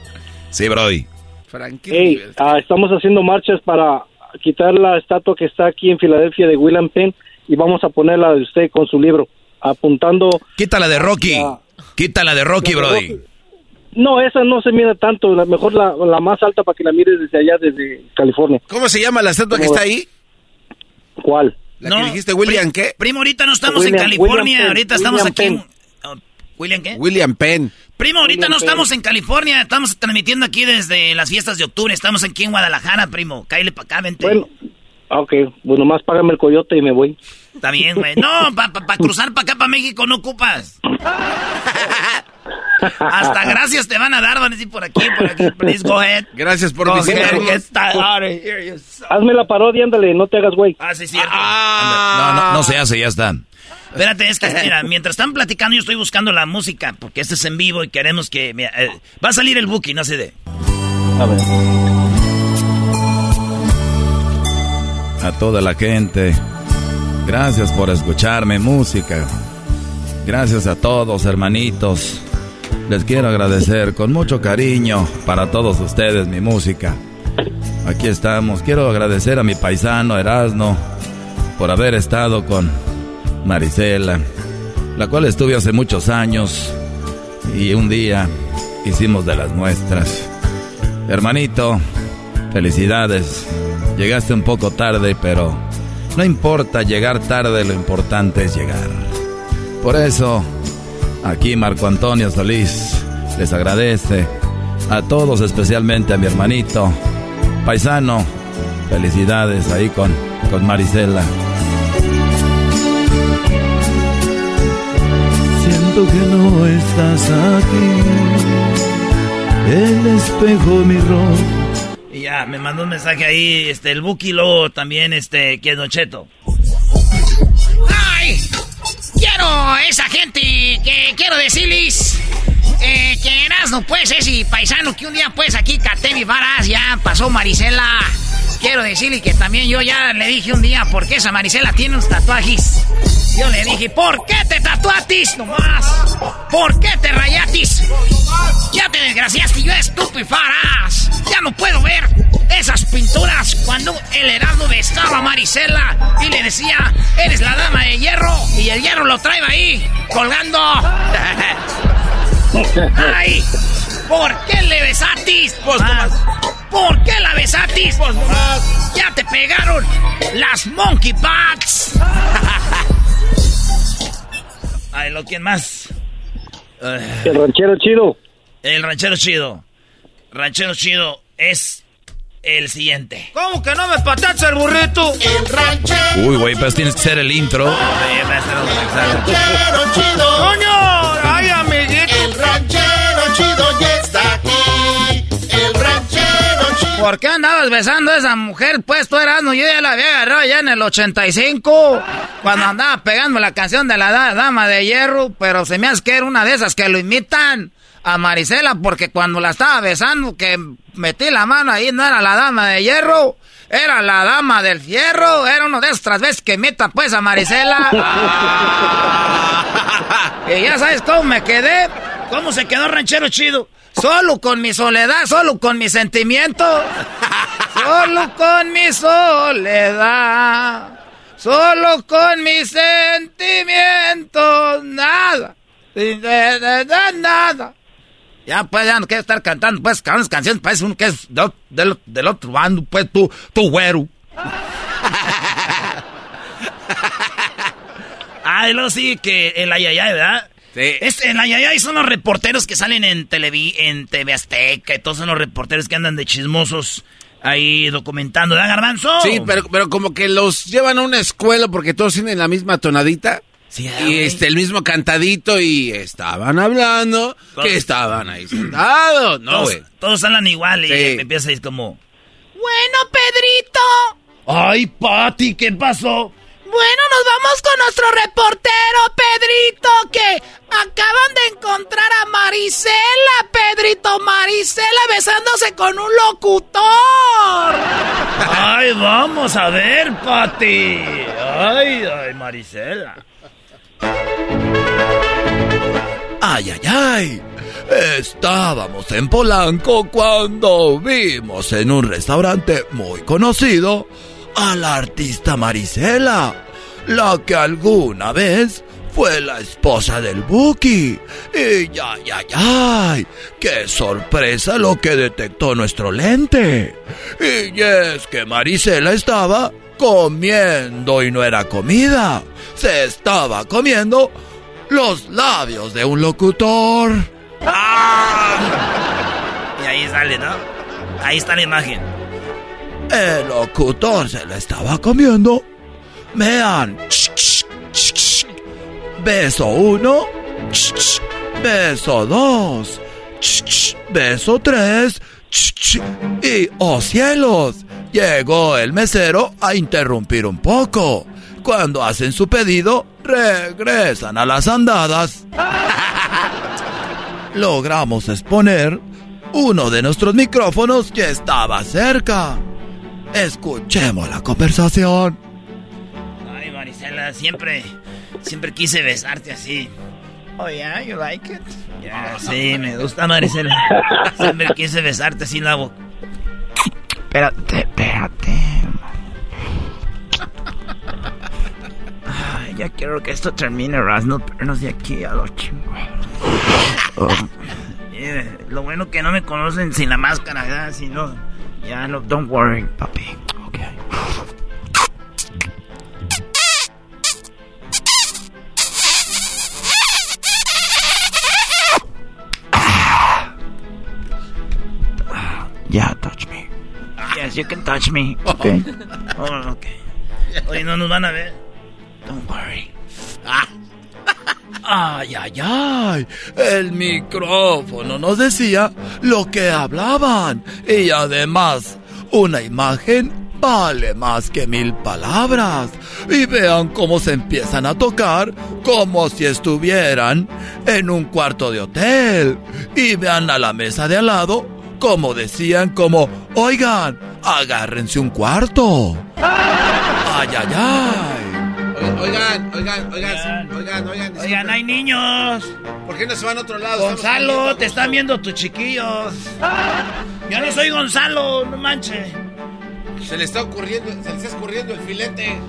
Sí, Brody. Frankie hey, ah, estamos haciendo marchas para quitar la estatua que está aquí en Filadelfia de William Penn y vamos a ponerla de usted con su libro, apuntando... Quítala de Rocky. Ah. Quítala de Rocky, La de Brody. Rocky. No, esa no se mira tanto, la mejor la, la más alta para que la mires desde allá, desde California. ¿Cómo se llama la estatua que ¿Cómo está ahí? ¿Cuál? La que dijiste, William, ¿qué? Primo, ahorita no estamos William- en California, William Penn, ahorita estamos William aquí en... ¿William qué? William Penn. Primo, ahorita William no Penn. estamos en California, estamos transmitiendo aquí desde las fiestas de octubre, estamos aquí en Guadalajara, primo. Cállale para acá, vente. Bueno, ah, ok, bueno, más págame el coyote y me voy. Está bien, güey. No, para pa, pa cruzar para acá, para México, no ocupas. Hasta gracias te van a dar, van a decir por aquí, por aquí. Please go ahead. Gracias por visitarnos. Hazme la parodia, ándale, no te hagas güey. Ah, sí, cierto. No, no, no se hace, ya está. Espérate, es que, mira, mientras están platicando, yo estoy buscando la música, porque este es en vivo y queremos que. mira, eh, va a salir el booking, no sé de. A ver. A toda la gente, gracias por escucharme música. Gracias a todos, hermanitos. Les quiero agradecer con mucho cariño para todos ustedes mi música. Aquí estamos. Quiero agradecer a mi paisano Erasno por haber estado con Marisela, la cual estuve hace muchos años y un día hicimos de las nuestras. Hermanito, felicidades. Llegaste un poco tarde, pero no importa llegar tarde, lo importante es llegar. Por eso, aquí Marco Antonio Solís les agradece a todos, especialmente a mi hermanito paisano. Felicidades ahí con, con Marisela. Siento que no estás aquí. El espejo miró. Y ya, me mandó un mensaje ahí, este, el Buki, luego también, este, que es Don Cheto. ¡Ay! Quiero esa gente que quiero decirles eh, que Erasmo, pues, ese paisano que un día, pues, aquí caté mi varas, ya pasó Marisela. Quiero decirle que también yo ya le dije un día por qué esa Marisela tiene unos tatuajes. Yo le dije, ¿por qué te tatuatis nomás? ¿Por qué te rayatis? Ya te desgraciaste, yo estúpido farás. Ya no puedo ver esas pinturas cuando el Erasmo besaba a Marisela y le decía, eres la dama de hierro. Y el hierro lo trae ahí, colgando. ¡Ay! ¿Por qué le besatis? ¿Por qué la besatis? Ya te pegaron las monkey pats. Ay, lo quién más. El ranchero chido. El ranchero chido. Ranchero chido es el siguiente. ¿Cómo que no me patacha el burrito? El ranchero. Uy, güey, pues tienes que ser el intro. ranchero chido. ¡Coño! ¡Ay, amiguito! El ranchero chido ya está aquí. El ranchero chido. ¿Por qué andabas besando a esa mujer? Pues tú eras, no, yo ya la había agarrado ya en el 85, cuando andaba pegando la canción de la da- Dama de Hierro, pero se me hace que era una de esas que lo imitan a Marisela, porque cuando la estaba besando, que metí la mano ahí, no era la Dama de Hierro, era la Dama del Fierro, era uno de esas veces que imita pues a Marisela. y ya sabes cómo me quedé, ¿Cómo se quedó ranchero chido? Solo con mi soledad, solo con mis sentimientos. Solo con mi soledad. Solo con mis sentimientos. Nada. Nada. Ya pues ya no quiero estar cantando pues can- canciones, pues uno que es del, del- del otro bando, pues tú, tú güero. Ah, y luego sí que el ayayay, ¿verdad? Sí. Es, el ayayay son los reporteros que salen en, televi en TV Azteca y todos son los reporteros que andan de chismosos ahí documentando, ¿verdad, Garbanzo? Sí, pero, pero como que los llevan a una escuela porque todos tienen la misma tonadita. Sí, y este, el mismo cantadito y estaban hablando Todos- que estaban ahí sentados. No, todos, güey. todos hablan igual y Sí. me empieza a decir como... Bueno, Pedrito. Ay, Pati, ¿qué pasó? Bueno, nos vamos con nuestro reportero, Pedrito, que acaban de encontrar a Marisela, Pedrito, Marisela besándose con un locutor. Ay, vamos a ver, Pati. Ay, ay, Marisela. Ay, ay, ay. Estábamos en Polanco cuando vimos en un restaurante muy conocido a la artista Marisela, la que alguna vez fue la esposa del Buki. Y ay, ay, ay, qué sorpresa lo que detectó nuestro lente. Y es que Marisela estaba comiendo y no era comida. Se estaba comiendo los labios de un locutor. Y ahí sale, ¿no? Ahí está la imagen. El locutor se la estaba comiendo. Vean. Beso uno. Beso dos. Beso tres. Y, oh cielos, llegó el mesero a interrumpir un poco. Cuando hacen su pedido, regresan a las andadas. Logramos exponer uno de nuestros micrófonos que estaba cerca. Escuchemos la conversación. Ay, Marisela, siempre, siempre quise besarte así. Oh, yeah, you like it? Ya, sí, me gusta Marisela. Siempre quise besarte así en la boca. Espérate, espérate. Ay, ya quiero que esto termine, Rasno, pernos de aquí a los chingados. Eh, lo bueno que no me conocen sin la máscara, ¿verdad? Si no, ya no, don't worry, puppy. Okay. Yeah, touch me. Yes, you can touch me. Okay. Oh, okay. Oye, no nos van a ver. Don't worry. Ay, ay, ay. El micrófono nos decía lo que hablaban. Y además, una imagen vale más que mil palabras. Y vean cómo se empiezan a tocar como si estuvieran en un cuarto de hotel. Y vean a la mesa de al lado como decían como, oigan, agárrense un cuarto. Ay, ay, ay. Oigan, oigan, oigan, oigan, oigan. Oigan, hay niños. ¿Por qué no se van a otro lado? Gonzalo, te están viendo tus chiquillos. Yo no soy Gonzalo, no manches. Se le está ocurriendo, se le está escurriendo el filete.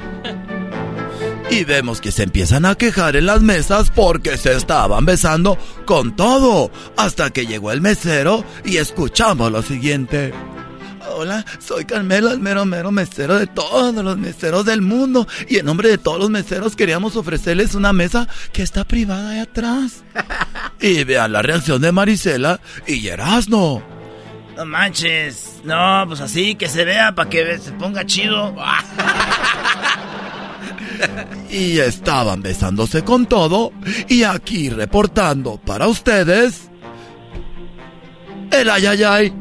Y vemos que se empiezan a quejar en las mesas porque se estaban besando con todo. Hasta que llegó el mesero y escuchamos lo siguiente. Hola, soy Carmela, el mero mero mesero de todos los meseros del mundo. Y en nombre de todos los meseros queríamos ofrecerles una mesa que está privada ahí atrás. Y vean la reacción de Marisela y Erasno. No manches. No, pues así, que se vea para que se ponga chido. Y estaban besándose con todo. Y aquí reportando para ustedes. El ayayay.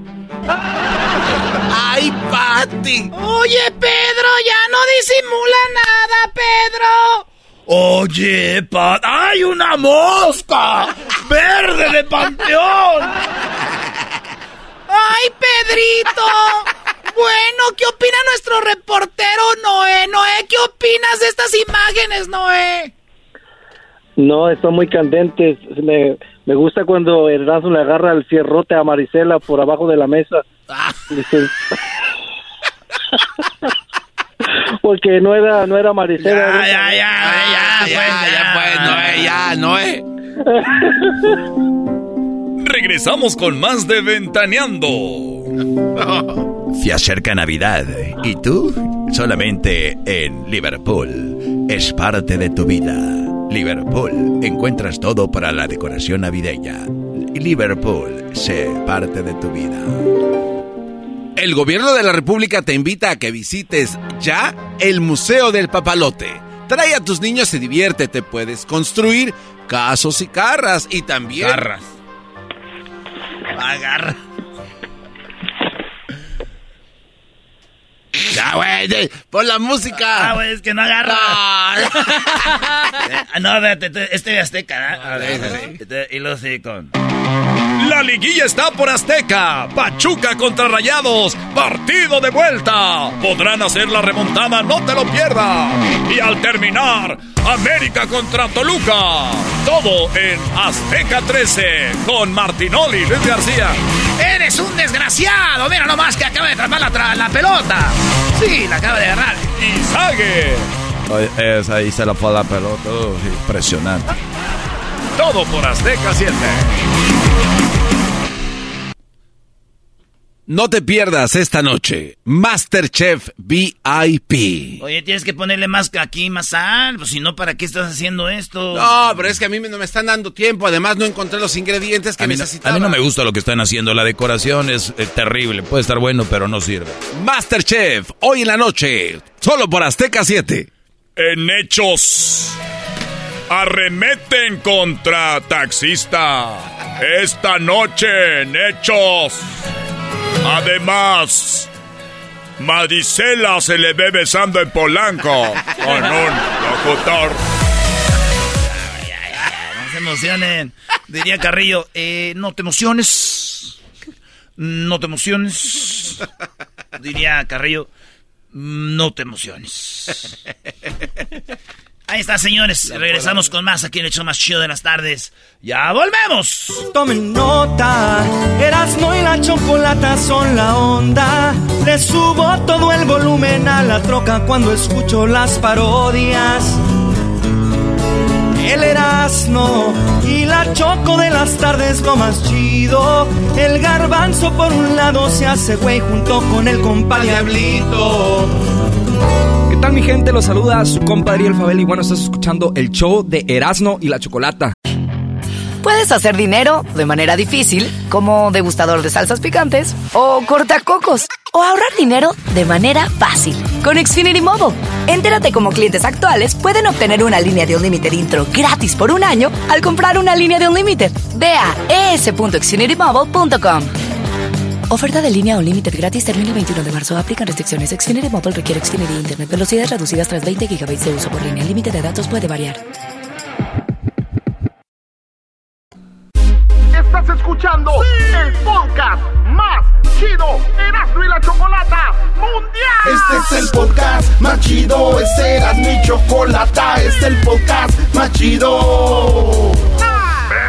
¡Ay, Pati! Oye, Pedro, ya no disimula nada, Pedro. Oye, Pat, ¡hay una mosca! ¡Verde de panteón! ¡Ay, Pedrito! Bueno, ¿qué opina nuestro reportero Noé? Noé, ¿qué opinas de estas imágenes, Noé? No, están muy candentes. Me, me gusta cuando Erasmo le agarra el cierrote a Marisela por abajo de la mesa. Dice- Porque no era, no era Marisela. Ya, era- ya, ya, ya, ya, pues, ya, Noé. Regresamos con más de Ventaneando. Se acerca Navidad y tú solamente en Liverpool. Es parte de tu vida. Liverpool, encuentras todo para la decoración navideña. Liverpool, sé parte de tu vida. El gobierno de la República te invita a que visites ya el Museo del Papalote. Trae a tus niños y diviértete. Puedes construir casos y carras y también... Garras. Agarra. Ya, güey, pon la música. Ah, güey, es que no agarra. Ah, no, espérate, te- este de Azteca, ¿no? A ver, este- Y luego sí con... La liguilla está por Azteca. Pachuca contra Rayados. Partido de vuelta. Podrán hacer la remontada, no te lo pierdas. Y al terminar, América contra Toluca. Todo en Azteca 13 con Martinoli Luis García. ¡Eres un desgraciado! Mira nomás que acaba de atrapar la, la pelota. Sí, la acaba de agarrar. Y Sague. Esa ahí se la fue la pelota. Impresionante. Todo por Azteca 7. No te pierdas esta noche Masterchef VIP. Oye, tienes que ponerle más aquí, más sal. Pues si no, ¿para qué estás haciendo esto? No, pero es que a mí no me están dando tiempo. Además, no encontré los ingredientes que A no, a mí no me gusta lo que están haciendo. La decoración es eh, terrible. Puede estar bueno, pero no sirve. Masterchef, hoy en la noche, solo por Azteca 7. En hechos. Arremeten contra taxista. Esta noche en hechos. Además, Maricela se le ve besando en Polanco con un locutor. No se emocionen. Diría Carrillo, eh, no te emociones. No te emociones. Diría Carrillo, no te emociones. Ahí está, señores. Regresamos con más aquí en el hecho más chido de las tardes. ¡Ya volvemos! Tomen nota, Erasmo y la chocolata son la onda. Le subo todo el volumen a la troca cuando escucho las parodias. El Erasmo y la choco de las tardes lo más chido. El garbanzo por un lado se hace güey junto con el compa Diablito. ¿Qué tal mi gente? Los saluda su compadre El Fabel y bueno, estás escuchando el show de Erasmo y la Chocolata. Puedes hacer dinero de manera difícil, como degustador de salsas picantes, o cortacocos, o ahorrar dinero de manera fácil con Xfinity Mobile. Entérate cómo clientes actuales pueden obtener una línea de Unlimited intro gratis por un año al comprar una línea de Unlimited. Ve a es.xfinitymobile.com. Oferta de línea Unlimited gratis termina el 21 de marzo. Aplican restricciones. Xfinity Mobile requiere Xfinity Internet. Velocidades reducidas tras 20 GB de uso por línea. El límite de datos puede variar. Estás escuchando el podcast más chido Erasmo y la Chocolata Mundial. Este es el podcast más chido, este era mi chocolata, este es el podcast más chido.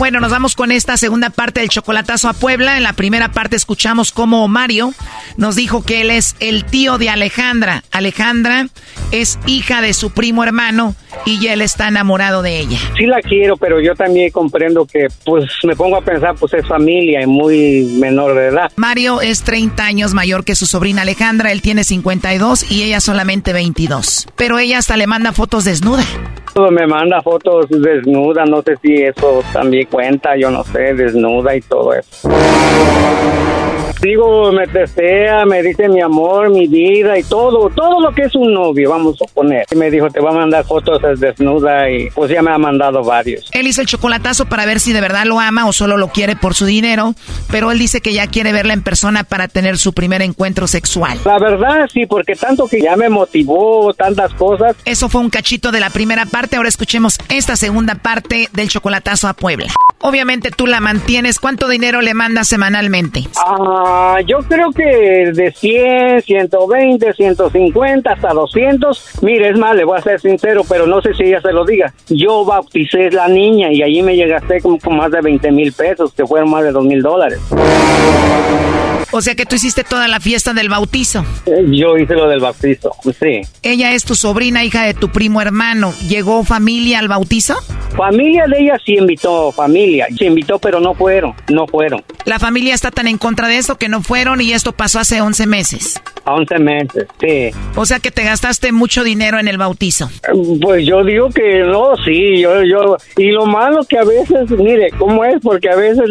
Bueno, nos vamos con esta segunda parte del chocolatazo a Puebla. En la primera parte escuchamos cómo Mario nos dijo que él es el tío de Alejandra. Alejandra es hija de su primo hermano y él está enamorado de ella. Sí la quiero, pero yo también comprendo que, pues, me pongo a pensar, pues es familia y muy menor de edad. Mario es 30 años mayor que su sobrina Alejandra, él tiene 52 y ella solamente 22. Pero ella hasta le manda fotos desnuda. Me manda fotos desnuda, no sé si eso también cuenta, yo no sé, desnuda y todo eso. Digo, me desea, me dice mi amor, mi vida y todo, todo lo que es un novio, vamos a poner. Y me dijo, te va a mandar fotos desnuda y pues ya me ha mandado varios. Él hizo el chocolatazo para ver si de verdad lo ama o solo lo quiere por su dinero, pero él dice que ya quiere verla en persona para tener su primer encuentro sexual. La verdad, sí, porque tanto que ya me motivó, tantas cosas. Eso fue un cachito de la primera parte, ahora escuchemos esta segunda parte del chocolatazo a Puebla. Obviamente tú la mantienes, ¿cuánto dinero le mandas semanalmente? Ah, yo creo que de 100, 120, 150 hasta 200. Mire, es más, le voy a ser sincero, pero no sé si ella se lo diga. Yo bauticé la niña y allí me llegaste como con más de 20 mil pesos, que fueron más de 2 mil dólares. O sea que tú hiciste toda la fiesta del bautizo. Eh, Yo hice lo del bautizo, sí. Ella es tu sobrina, hija de tu primo hermano. ¿Llegó familia al bautizo? Familia de ella sí invitó, familia. Sí invitó, pero no fueron, no fueron. La familia está tan en contra de esto que no fueron y esto pasó hace 11 meses. A 11 meses, sí. O sea que te gastaste mucho dinero en el bautizo. Pues yo digo que no, sí, yo, yo, y lo malo que a veces, mire, ¿cómo es? Porque a veces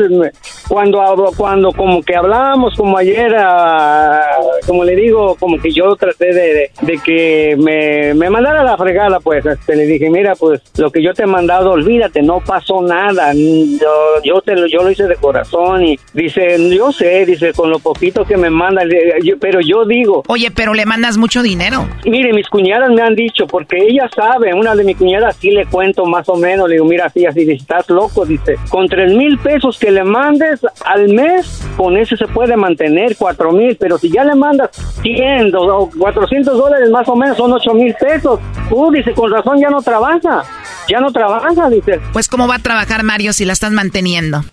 cuando hablo, cuando como que hablábamos, como ayer, ah, como le digo, como que yo traté de que me, me mandara la fregada, pues, este, le dije, mira, pues, lo que yo te he mandado, olvídate, no pasó nada, yo, yo te lo, yo lo hice de corazón, y dice, yo sé, dice, con lo poquito que me manda, le- yo- pero yo digo, Oye, pero le mandas mucho dinero. Mire, mis cuñadas me han dicho, porque ella sabe, una de mis cuñadas sí le cuento más o menos, le digo, mira, así, así, estás loco, dice, con tres mil pesos que le mandes al mes, con eso se puede mantener cuatro mil, pero si ya le mandas 100 o 400 dólares más o menos, son ocho mil pesos. Uh, dice, con razón ya no trabaja, ya no trabaja, dice. Pues cómo va a trabajar Mario si la estás manteniendo.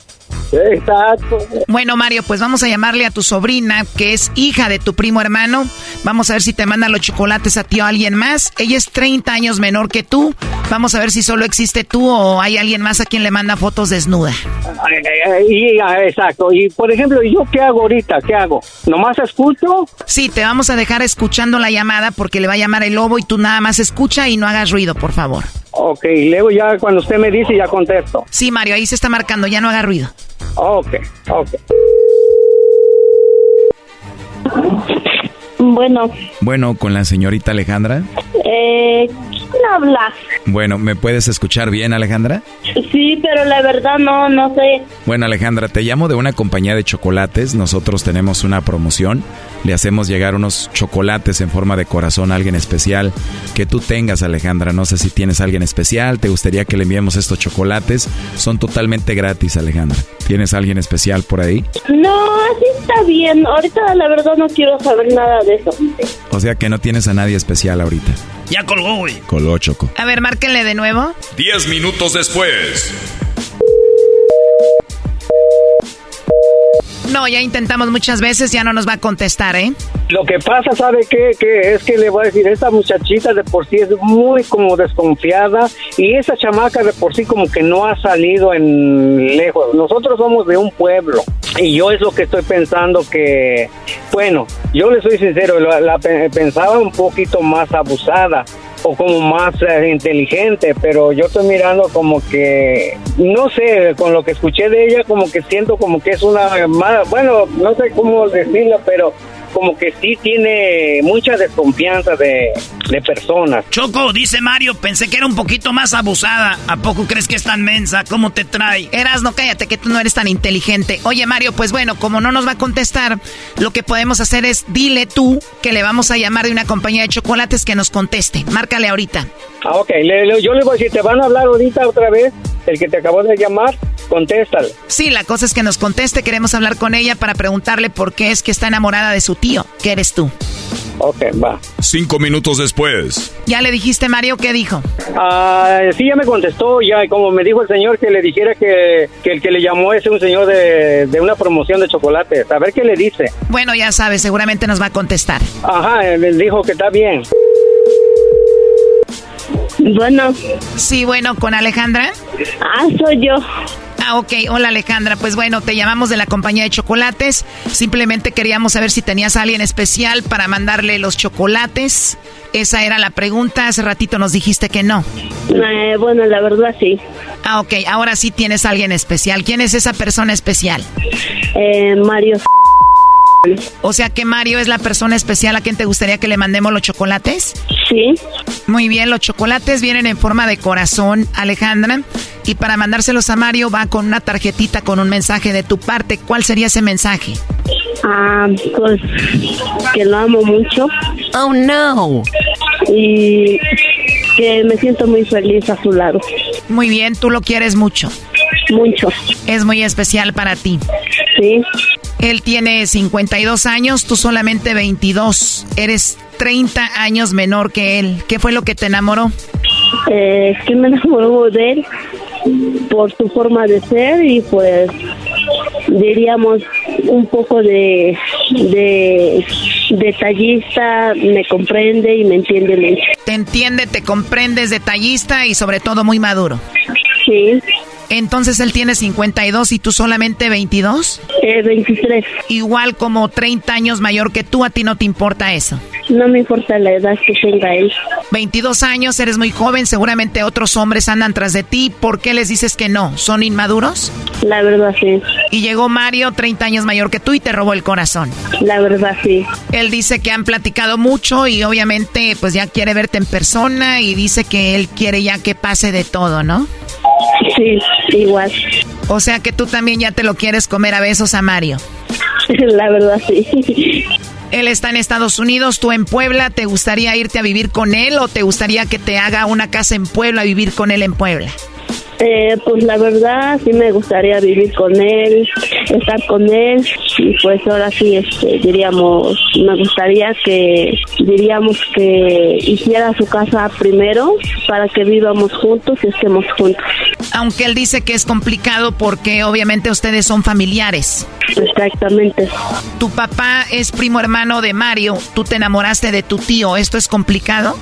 Exacto. Bueno, Mario, pues vamos a llamarle a tu sobrina, que es hija de tu primo hermano. Vamos a ver si te manda los chocolates a ti o a alguien más. Ella es 30 años menor que tú. Vamos a ver si solo existe tú o hay alguien más a quien le manda fotos desnuda. Y, ah, exacto, y por ejemplo, ¿yo qué hago ahorita? ¿Qué hago? ¿Nomás escucho? Sí, te vamos a dejar escuchando la llamada porque le va a llamar el lobo y tú nada más escucha y no hagas ruido, por favor. Ok, luego ya cuando usted me dice ya contesto. Sí, Mario, ahí se está marcando, ya no haga ruido. Ok, ok. Bueno, Bueno, con la señorita Alejandra. eh, ¿quién habla? Bueno, ¿me puedes escuchar bien, Alejandra? Sí, pero la verdad no, no sé. Bueno, Alejandra, te llamo de una compañía de chocolates. Nosotros tenemos una promoción. Le hacemos llegar unos chocolates en forma de corazón a alguien especial que tú tengas, Alejandra. No sé si tienes a alguien especial. ¿Te gustaría que le enviemos estos chocolates? Son totalmente gratis, Alejandra. ¿Tienes a alguien especial por ahí? No, así está bien. Ahorita la verdad no quiero saber nada de eso. O sea que no tienes a nadie especial ahorita. Ya colgó, güey. Coló, Choco. A ver, márquenle de nuevo. Diez minutos después. No, ya intentamos muchas veces, ya no nos va a contestar, ¿eh? Lo que pasa, ¿sabe qué? Que es que le voy a decir, esta muchachita de por sí es muy como desconfiada y esa chamaca de por sí como que no ha salido en lejos. Nosotros somos de un pueblo y yo es lo que estoy pensando que, bueno, yo le soy sincero, la, la pe- pensaba un poquito más abusada o como más eh, inteligente, pero yo estoy mirando como que, no sé, con lo que escuché de ella, como que siento como que es una, mala- bueno, no sé cómo decirlo, pero como que sí tiene mucha desconfianza de, de personas. Choco, dice Mario, pensé que era un poquito más abusada. ¿A poco crees que es tan mensa? ¿Cómo te trae? Eras, no cállate, que tú no eres tan inteligente. Oye, Mario, pues bueno, como no nos va a contestar, lo que podemos hacer es dile tú que le vamos a llamar de una compañía de chocolates que nos conteste. Márcale ahorita. Ah, ok, le- le- yo le voy a decir, ¿te van a hablar ahorita otra vez? El que te acabó de llamar, contéstale. Sí, la cosa es que nos conteste. Queremos hablar con ella para preguntarle por qué es que está enamorada de su tío, que eres tú. Ok, va. Cinco minutos después. ¿Ya le dijiste, Mario, qué dijo? Ah, sí, ya me contestó, ya, como me dijo el señor que le dijera que, que el que le llamó es un señor de, de una promoción de chocolates. A ver qué le dice. Bueno, ya sabes, seguramente nos va a contestar. Ajá, eh, me dijo que está bien. Bueno. Sí, bueno, con Alejandra. Ah, soy yo. Ah, ok. Hola, Alejandra. Pues bueno, te llamamos de la compañía de chocolates. Simplemente queríamos saber si tenías a alguien especial para mandarle los chocolates. Esa era la pregunta. Hace ratito nos dijiste que no. Eh, bueno, la verdad sí. Ah, ok. Ahora sí tienes a alguien especial. ¿Quién es esa persona especial? Eh, Mario. O sea que Mario es la persona especial a quien te gustaría que le mandemos los chocolates. Sí. Muy bien, los chocolates vienen en forma de corazón, Alejandra. Y para mandárselos a Mario va con una tarjetita con un mensaje de tu parte. ¿Cuál sería ese mensaje? Ah, pues que lo amo mucho. Oh no. Y que me siento muy feliz a su lado. Muy bien, tú lo quieres mucho. Mucho. Es muy especial para ti. Sí. Él tiene 52 años, tú solamente 22. Eres 30 años menor que él. ¿Qué fue lo que te enamoró? Eh, que me enamoró de él por su forma de ser y pues diríamos un poco de, de detallista, me comprende y me entiende mucho. Te entiende, te comprendes, detallista y sobre todo muy maduro. Sí. Entonces él tiene 52 y tú solamente 22? Eh, 23. Igual como 30 años mayor que tú, a ti no te importa eso. No me importa la edad que tenga él. 22 años, eres muy joven, seguramente otros hombres andan tras de ti. ¿Por qué les dices que no? ¿Son inmaduros? La verdad sí. Y llegó Mario, 30 años mayor que tú, y te robó el corazón. La verdad sí. Él dice que han platicado mucho y obviamente pues ya quiere verte en persona y dice que él quiere ya que pase de todo, ¿no? Sí, igual. O sea que tú también ya te lo quieres comer a besos a Mario. La verdad sí. Él está en Estados Unidos, tú en Puebla, ¿te gustaría irte a vivir con él o te gustaría que te haga una casa en Puebla y vivir con él en Puebla? Eh, pues la verdad sí me gustaría vivir con él, estar con él y pues ahora sí este diríamos me gustaría que diríamos que hiciera su casa primero para que vivamos juntos y estemos juntos. Aunque él dice que es complicado porque obviamente ustedes son familiares. Exactamente. Tu papá es primo hermano de Mario, tú te enamoraste de tu tío, ¿esto es complicado?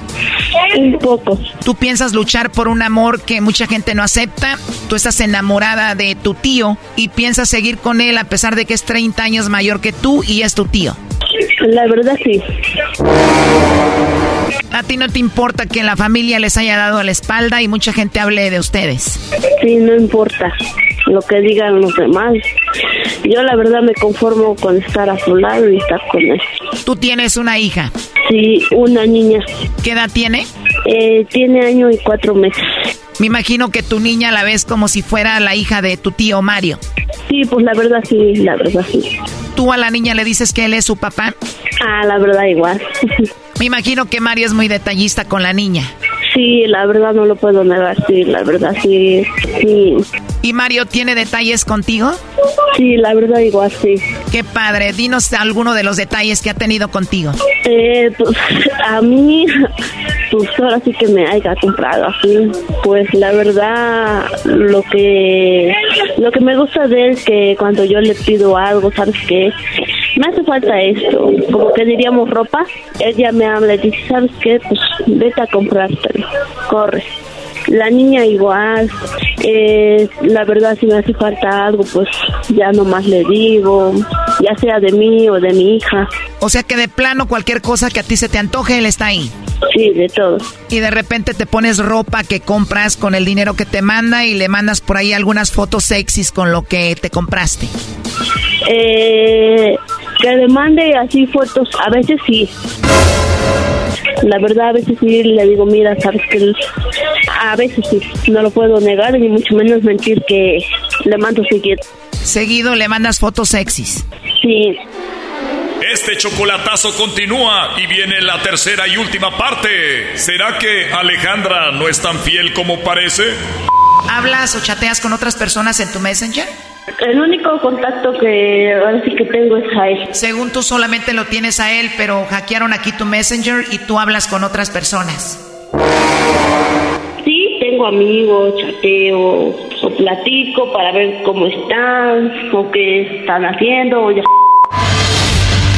Un poco. ¿Tú piensas luchar por un amor que mucha gente no acepta? Tú estás enamorada de tu tío y piensas seguir con él a pesar de que es 30 años mayor que tú y es tu tío. La verdad sí. A ti no te importa que la familia les haya dado la espalda y mucha gente hable de ustedes. Sí, no importa lo que digan los demás. Yo la verdad me conformo con estar a su lado y estar con él. Tú tienes una hija. Sí, una niña. ¿Qué edad tiene? Eh, tiene año y cuatro meses. Me imagino que tu niña la ves como si fuera la hija de tu tío Mario. Sí, pues la verdad sí, la verdad sí. ¿Tú a la niña le dices que él es su papá? Ah, la verdad igual. Me imagino que Mario es muy detallista con la niña. Sí, la verdad no lo puedo negar, sí, la verdad sí, sí. ¿Y Mario tiene detalles contigo? Sí, la verdad igual sí. Qué padre, dinos alguno de los detalles que ha tenido contigo. Eh, pues a mí, pues ahora sí que me haya comprado así. Pues la verdad, lo que lo que me gusta de él es que cuando yo le pido algo, ¿sabes qué? Me hace falta esto, como que diríamos ropa. Él ya me habla y dice, ¿sabes qué? Pues vete a comprártelo, corre. La niña igual, eh, la verdad si me hace falta algo, pues ya nomás le digo, ya sea de mí o de mi hija. O sea que de plano cualquier cosa que a ti se te antoje, él está ahí. Sí, de todo. Y de repente te pones ropa que compras con el dinero que te manda y le mandas por ahí algunas fotos sexys con lo que te compraste. Eh, Que le mande así fotos, a veces sí. La verdad, a veces sí le digo, mira, sabes que a veces sí, no lo puedo negar, ni mucho menos mentir que le mando seguido. Seguido le mandas fotos sexys. Sí. Este chocolatazo continúa y viene la tercera y última parte. ¿Será que Alejandra no es tan fiel como parece? ¿Hablas o chateas con otras personas en tu Messenger? El único contacto que ahora sí que tengo es a él. Según tú solamente lo tienes a él, pero hackearon aquí tu Messenger y tú hablas con otras personas. Sí, tengo amigos, chateo, o platico para ver cómo están, o qué están haciendo, o ya.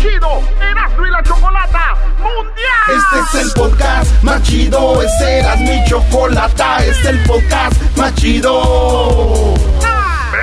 chido Erasmo y la Chocolata Mundial. Este es el podcast más chido, este era mi chocolata, este es el podcast más chido.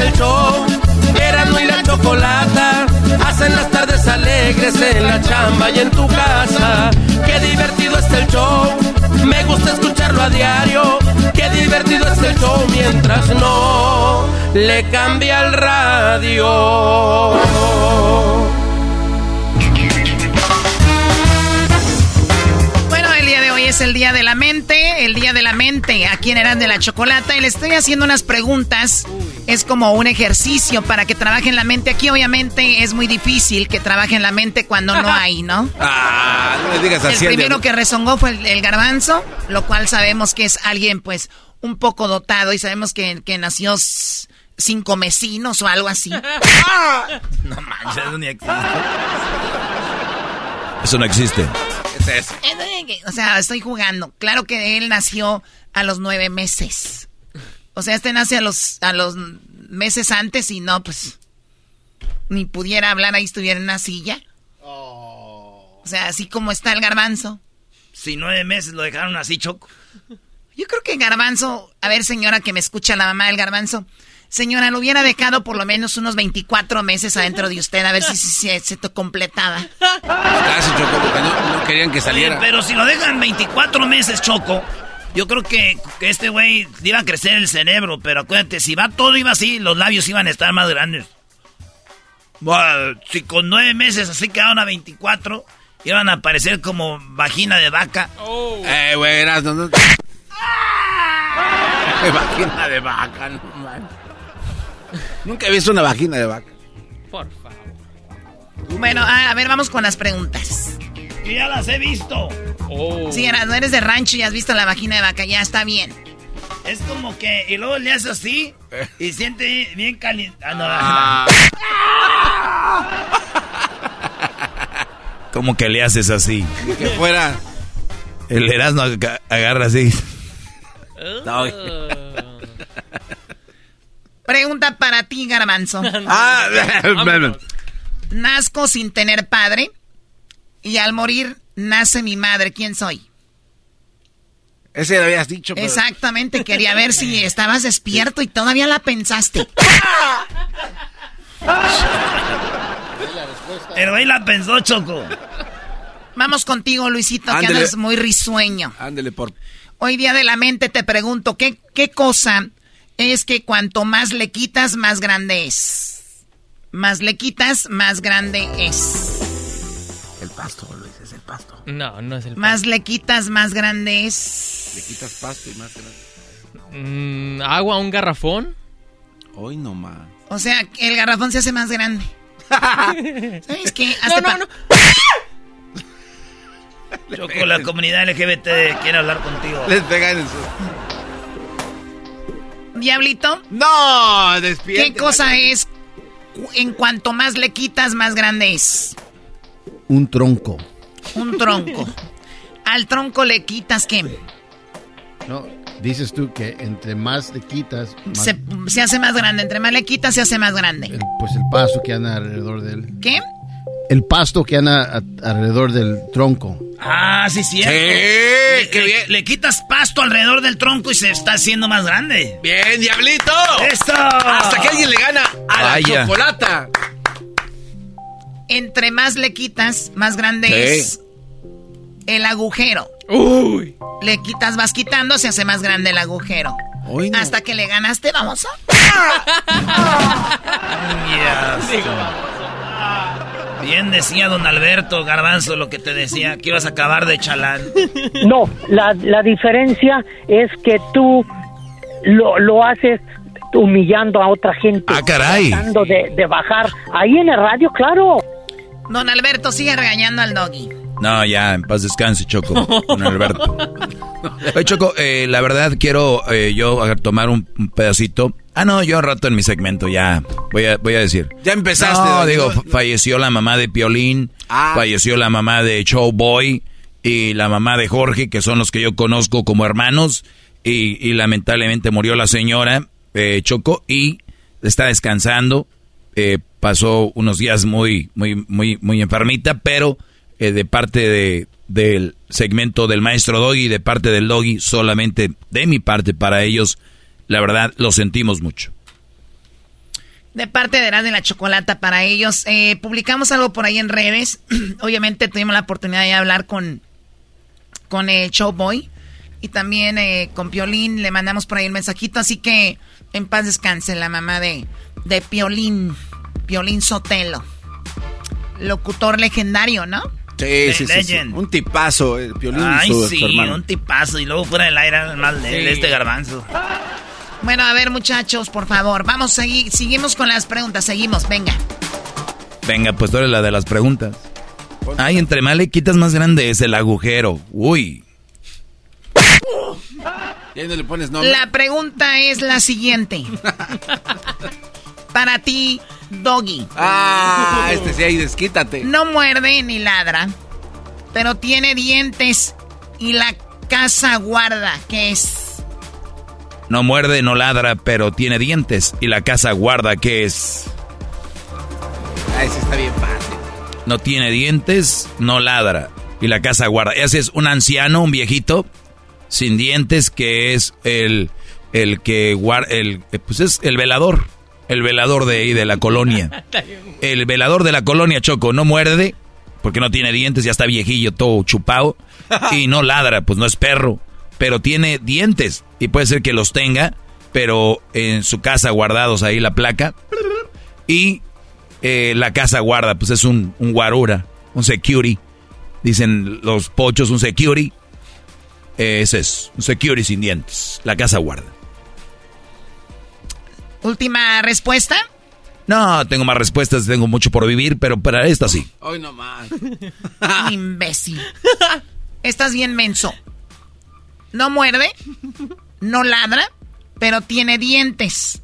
El show. Erasmo y la chocolata. Hacen las tardes alegres en la chamba y en tu casa. Qué divertido es el show. Me gusta escucharlo a diario. Qué divertido es el show mientras no le cambia el radio. Es el día de la mente, el día de la mente aquí en Eran de la Chocolata y le estoy haciendo unas preguntas. Es como un ejercicio para que trabaje en la mente. Aquí obviamente es muy difícil que trabaje en la mente cuando no hay, ¿no? Ah, no le digas El así. al primero que rezongó fue el, el garbanzo, lo cual sabemos que es alguien pues un poco dotado y sabemos que, que nació cinco mesinos o algo así. No manches, eso ni existe. Eso no existe. O sea, estoy jugando. Claro que él nació a los nueve meses. O sea, este nace a los, a los meses antes y no, pues, ni pudiera hablar ahí estuviera en una silla. O sea, así como está el garbanzo. Si nueve meses lo dejaron así, Choco. Yo creo que Garbanzo, a ver señora que me escucha la mamá del Garbanzo, señora, lo hubiera dejado por lo menos unos 24 meses adentro de usted, a ver si, si- si se te completaba. Casi chocó porque no, no querían que Oye, saliera. pero si lo dejan 24 meses, Choco, yo creo que, que este güey iba a crecer el cerebro, pero acuérdate, si va todo iba así, los labios iban a estar más grandes. Si con nueve meses así quedaron a 24, iban a parecer como vagina de vaca. Eh, güey, eras, no, no. Qué vagina de vaca, no man. Nunca he visto una vagina de vaca. Por favor. Bueno, a, a ver, vamos con las preguntas. Que ya las he visto. Si eras, no eres de rancho y has visto la vagina de vaca, ya está bien. Es como que, y luego le hace así, y siente bien caliente. Ah, no, Ah. ¿Cómo que le haces así? Que fuera. El Erasmo aga- agarra así. No, Pregunta para ti, Garbanzo. Ah, Nazco sin tener padre y al morir nace mi madre. ¿Quién soy? Ese lo habías dicho. pero- Exactamente, quería ver si estabas despierto y todavía la pensaste. El güey la pensó, Choco. Vamos contigo, Luisito, que andas muy risueño. Ándele por... Hoy día de la mente te pregunto, ¿qué, qué cosa es que cuanto más le quitas, más grande es? Más le quitas, más grande es. El pasto, Luis, es el pasto. No, no es el Más le quitas, más grande es. Le quitas pasto y más grande. Mm, agua, un garrafón. Hoy no más. O sea, el garrafón se hace más grande. ¿Sabes qué? Hazte pa- Choco, la comunidad LGBT quiere hablar contigo. Les pegan en su... Diablito. No, despierte. ¿Qué cosa es en cuanto más le quitas, más grande es? Un tronco. Un tronco. Al tronco le quitas qué? No, dices tú que entre más le quitas, más- Se, se hace más grande. Entre más le quitas, se hace más grande. pues el pasto que anda alrededor del... ¿Qué? El pasto que anda alrededor del tronco. Ah, sí, sí. qué bien. Le quitas pasto alrededor del tronco y se está haciendo más grande. Bien, diablito. ¡Eso! Hasta que alguien le gana a la chocolata. Entre más le quitas, más grande Sí. es el agujero. Uy. Le quitas, vas quitando, se hace más grande el agujero. Hoy no. Hasta que le ganaste, vamos a... Bien decía don Alberto Garbanzo lo que te decía, que ibas a acabar de chalán. No, la, la diferencia es que tú lo, lo haces humillando a otra gente. Ah, caray. Tratando de, de bajar. Ahí en el radio, claro. Don Alberto sigue regañando al doggy. No, ya, en paz descanse, Choco, don Alberto. Oye, Choco, eh, la verdad quiero eh, yo tomar un, un pedacito. Ah, no, yo al rato en mi segmento ya voy a, voy a decir. Ya empezaste. No, digo, falleció la mamá de Piolín, Ah. falleció la mamá de Showboy y la mamá de Jorge, que son los que yo conozco como hermanos, y, y lamentablemente murió la señora eh, Choco y está descansando. Eh, pasó unos días muy, muy, muy, muy enfermita, pero eh, de parte de, del segmento del maestro Doggy, de parte del Doggy, solamente de mi parte para ellos, la verdad lo sentimos mucho. De parte de Erasmo de la Chocolata para ellos. Eh, publicamos algo por ahí en redes. Obviamente tuvimos la oportunidad de hablar con, con el Showboy. Y también eh, con Piolín le mandamos por ahí el mensajito. Así que en paz descanse la mamá de, de Piolín. Piolín Sotelo. Locutor legendario, ¿no? Sí, sí, sí. Un tipazo, el Piolín y Ay, su, su sí, hermano. un tipazo. Y luego fuera del aire, mal de Sí. este garbanzo. Bueno, a ver, muchachos, por favor. Vamos a seguir. Seguimos con las preguntas. Seguimos, venga. Venga, pues tú eres la de las preguntas. Ay, entre más le quitas más grande es el agujero. Uy. Y ahí no le pones nombre. La pregunta es la siguiente. Para ti, Doggy. Ah, este sí, ahí desquítate. No muerde ni ladra, pero tiene dientes y la casa guarda, ¿qué es? No muerde, no ladra, pero tiene dientes. Y la casa guarda que es. Ah, ese está bien fácil. No tiene dientes, no ladra. Y la casa guarda. Ese es un anciano, un viejito, sin dientes, que es el, el que guarda. El, eh, pues es el velador. El velador de ahí, de la colonia. El velador de la colonia Choco no muerde, porque no tiene dientes, ya está viejillo, todo chupado. Y no ladra, pues no es perro. Pero tiene dientes. Y puede ser que los tenga, pero en su casa guardados ahí la placa. Y eh, la casa guarda, pues es un, un guarura, un security. Dicen los pochos, un security. Eh, ese es, un security sin dientes. La casa guarda. Última respuesta. No, tengo más respuestas, tengo mucho por vivir, pero para esta sí. Hoy no más. Imbécil. Estás bien menso. No muerde, no ladra, pero tiene dientes.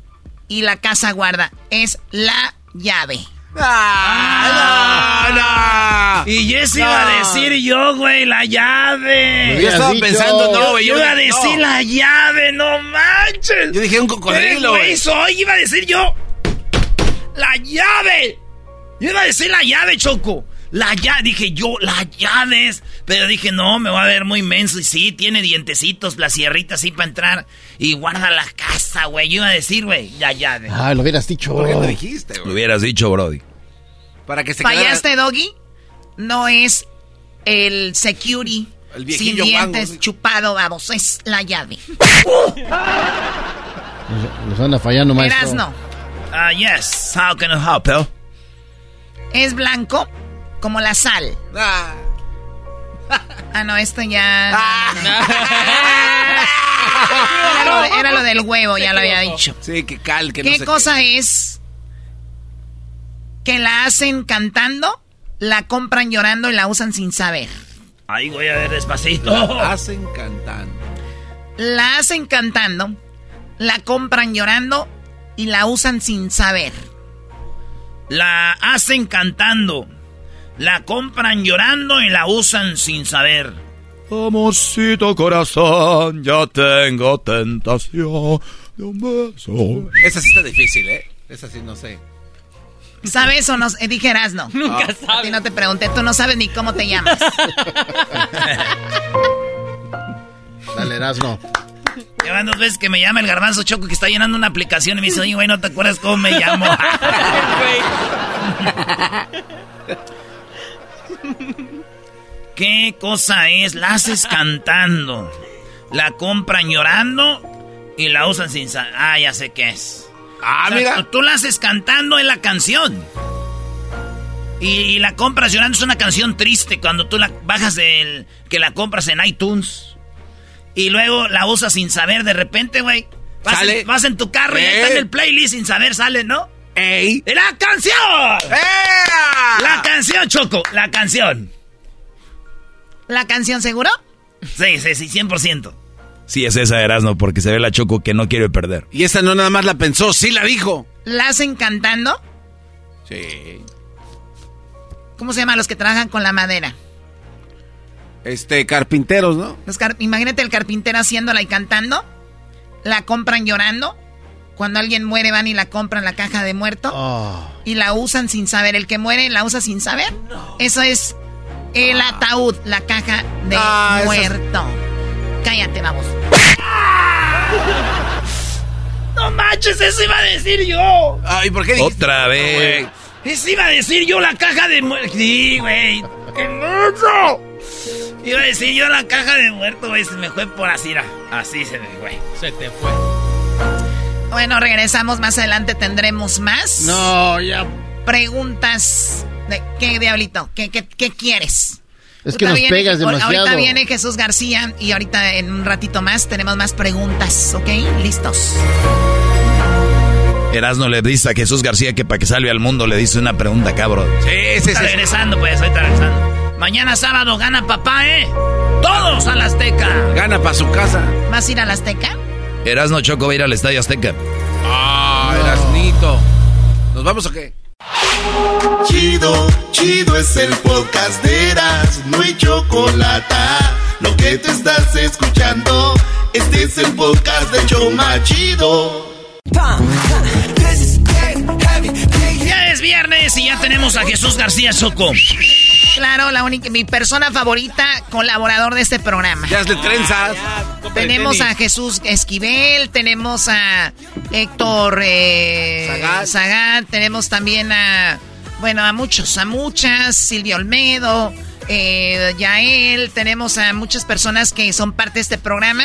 Y la casa guarda. Es la llave. ¡Ah! no, no! Y No. iba a decir yo, güey, la llave. Yo estaba pensando, no, güey. Yo iba a decir no. la llave, no manches. Yo dije un cocodrilo, güey, güey. soy, iba a decir yo. La llave. Yo iba a decir la llave, Choco. La llave, dije yo, la llaves. Pero dije, no, me va a ver muy inmenso. Y sí, tiene dientecitos, la sierrita así para entrar. Y guarda la casa, güey. Yo iba a decir, güey, la llave. Ah, lo hubieras dicho. ¿Por qué no dijiste, Lo güey? hubieras dicho, Brody. Para que se ¿Fallaste, Doggy? No es el security El sin dientes guango. chupado, vamos, es la llave. Los anda fallando, maestro. Erasno, Ah, yes. How can I help you? es blanco como la sal. Ah, Ah, no, esto ya... Era, lo de- era lo del huevo, ya lo había dicho. sí, que cal, que no ¿Qué sé cosa es que la hacen cantando, la compran llorando y la usan sin saber? Ahí voy a ver despacito. La hacen cantando. La hacen cantando, la compran llorando y la usan sin saber. La hacen cantando. La compran llorando y la usan sin saber. Amorcito corazón, ya tengo tentación de un beso. Esa sí está difícil, ¿eh? Esa sí no sé. ¿Sabes o no? Eh, Dijeras no. Nunca A ti no te pregunté, tú no sabes ni cómo te llamas. Dale, Erasno. Llevan dos veces que me llama el garbanzo choco que está llenando una aplicación y me dice, oye, güey, ¿no te acuerdas cómo me llamo? ¿Qué cosa es? La haces cantando. La compran llorando y la usan sin saber. Ah, ya sé qué es. Ah, O sea, mira. Tú, tú la haces cantando en la canción. Y, y la compras llorando es una canción triste cuando tú la bajas del... que la compras en iTunes. Y luego la usas sin saber de repente, güey. Vas, vas en tu carro y ahí Eh. está en el playlist sin saber sale, ¿no? ¡Ey! ¡La canción! ¡Ea! La canción, Choco, la canción. ¿La canción seguro? Sí, sí, sí, 100%. Sí, es esa Erasno, porque se ve la Choco que no quiere perder. Y esta no nada más la pensó, sí la dijo. ¿La hacen cantando? Sí. ¿Cómo se llaman los que trabajan con la madera? Este, carpinteros, ¿no? Los car- Imagínate el carpintero haciéndola y cantando. La compran llorando. Cuando alguien muere van y la compran la caja de muerto. Oh. Y la usan sin saber. El que muere la usa sin saber. Eso es el ataúd, la caja de Ah, es- muerto. Cállate, vamos. No manches, eso iba a decir yo. Ay, ¿por qué dijiste? Otra vez. Eso iba a decir yo la caja de muerto. Sí, güey. ¡Qué mucho! Iba a decir yo la caja de muerto, güey. Se me fue por así. Así se me fue. Se te fue. Bueno, regresamos más adelante. Tendremos más. No, ya. Preguntas. De, ¿Qué, Diablito? ¿Qué, qué, qué quieres? Es que Ahorita nos viene- pegas demasiado. Ahorita viene Jesús García y ahorita en un ratito más tenemos más preguntas, ¿ok? Listos. Erasno le dice a Jesús García que para que salve al mundo le dice una pregunta, cabrón. Sí, sí, Está sí. regresando, pues, ahorita regresando. Mañana sábado gana papá, ¿eh? Todos a la Azteca. Gana para su casa. ¿Vas a ir a la Azteca? Erasno Choco va a ir al Estadio Azteca. Ah, Erasnito. ¿Nos vamos o qué? Chido, chido es el podcast de Eras, no hay chocolate. Lo que te estás escuchando, este es el podcast de Choma Chido. Ya es viernes y ya tenemos a Jesús García Choco. Claro, la única, mi persona favorita, colaborador de este programa. Ya hazle trenzas. Tenemos a Jesús Esquivel, tenemos a Héctor eh, Zagat. Zagat, tenemos también a, bueno, a muchos, a muchas, Silvio Olmedo, eh, Yael, tenemos a muchas personas que son parte de este programa.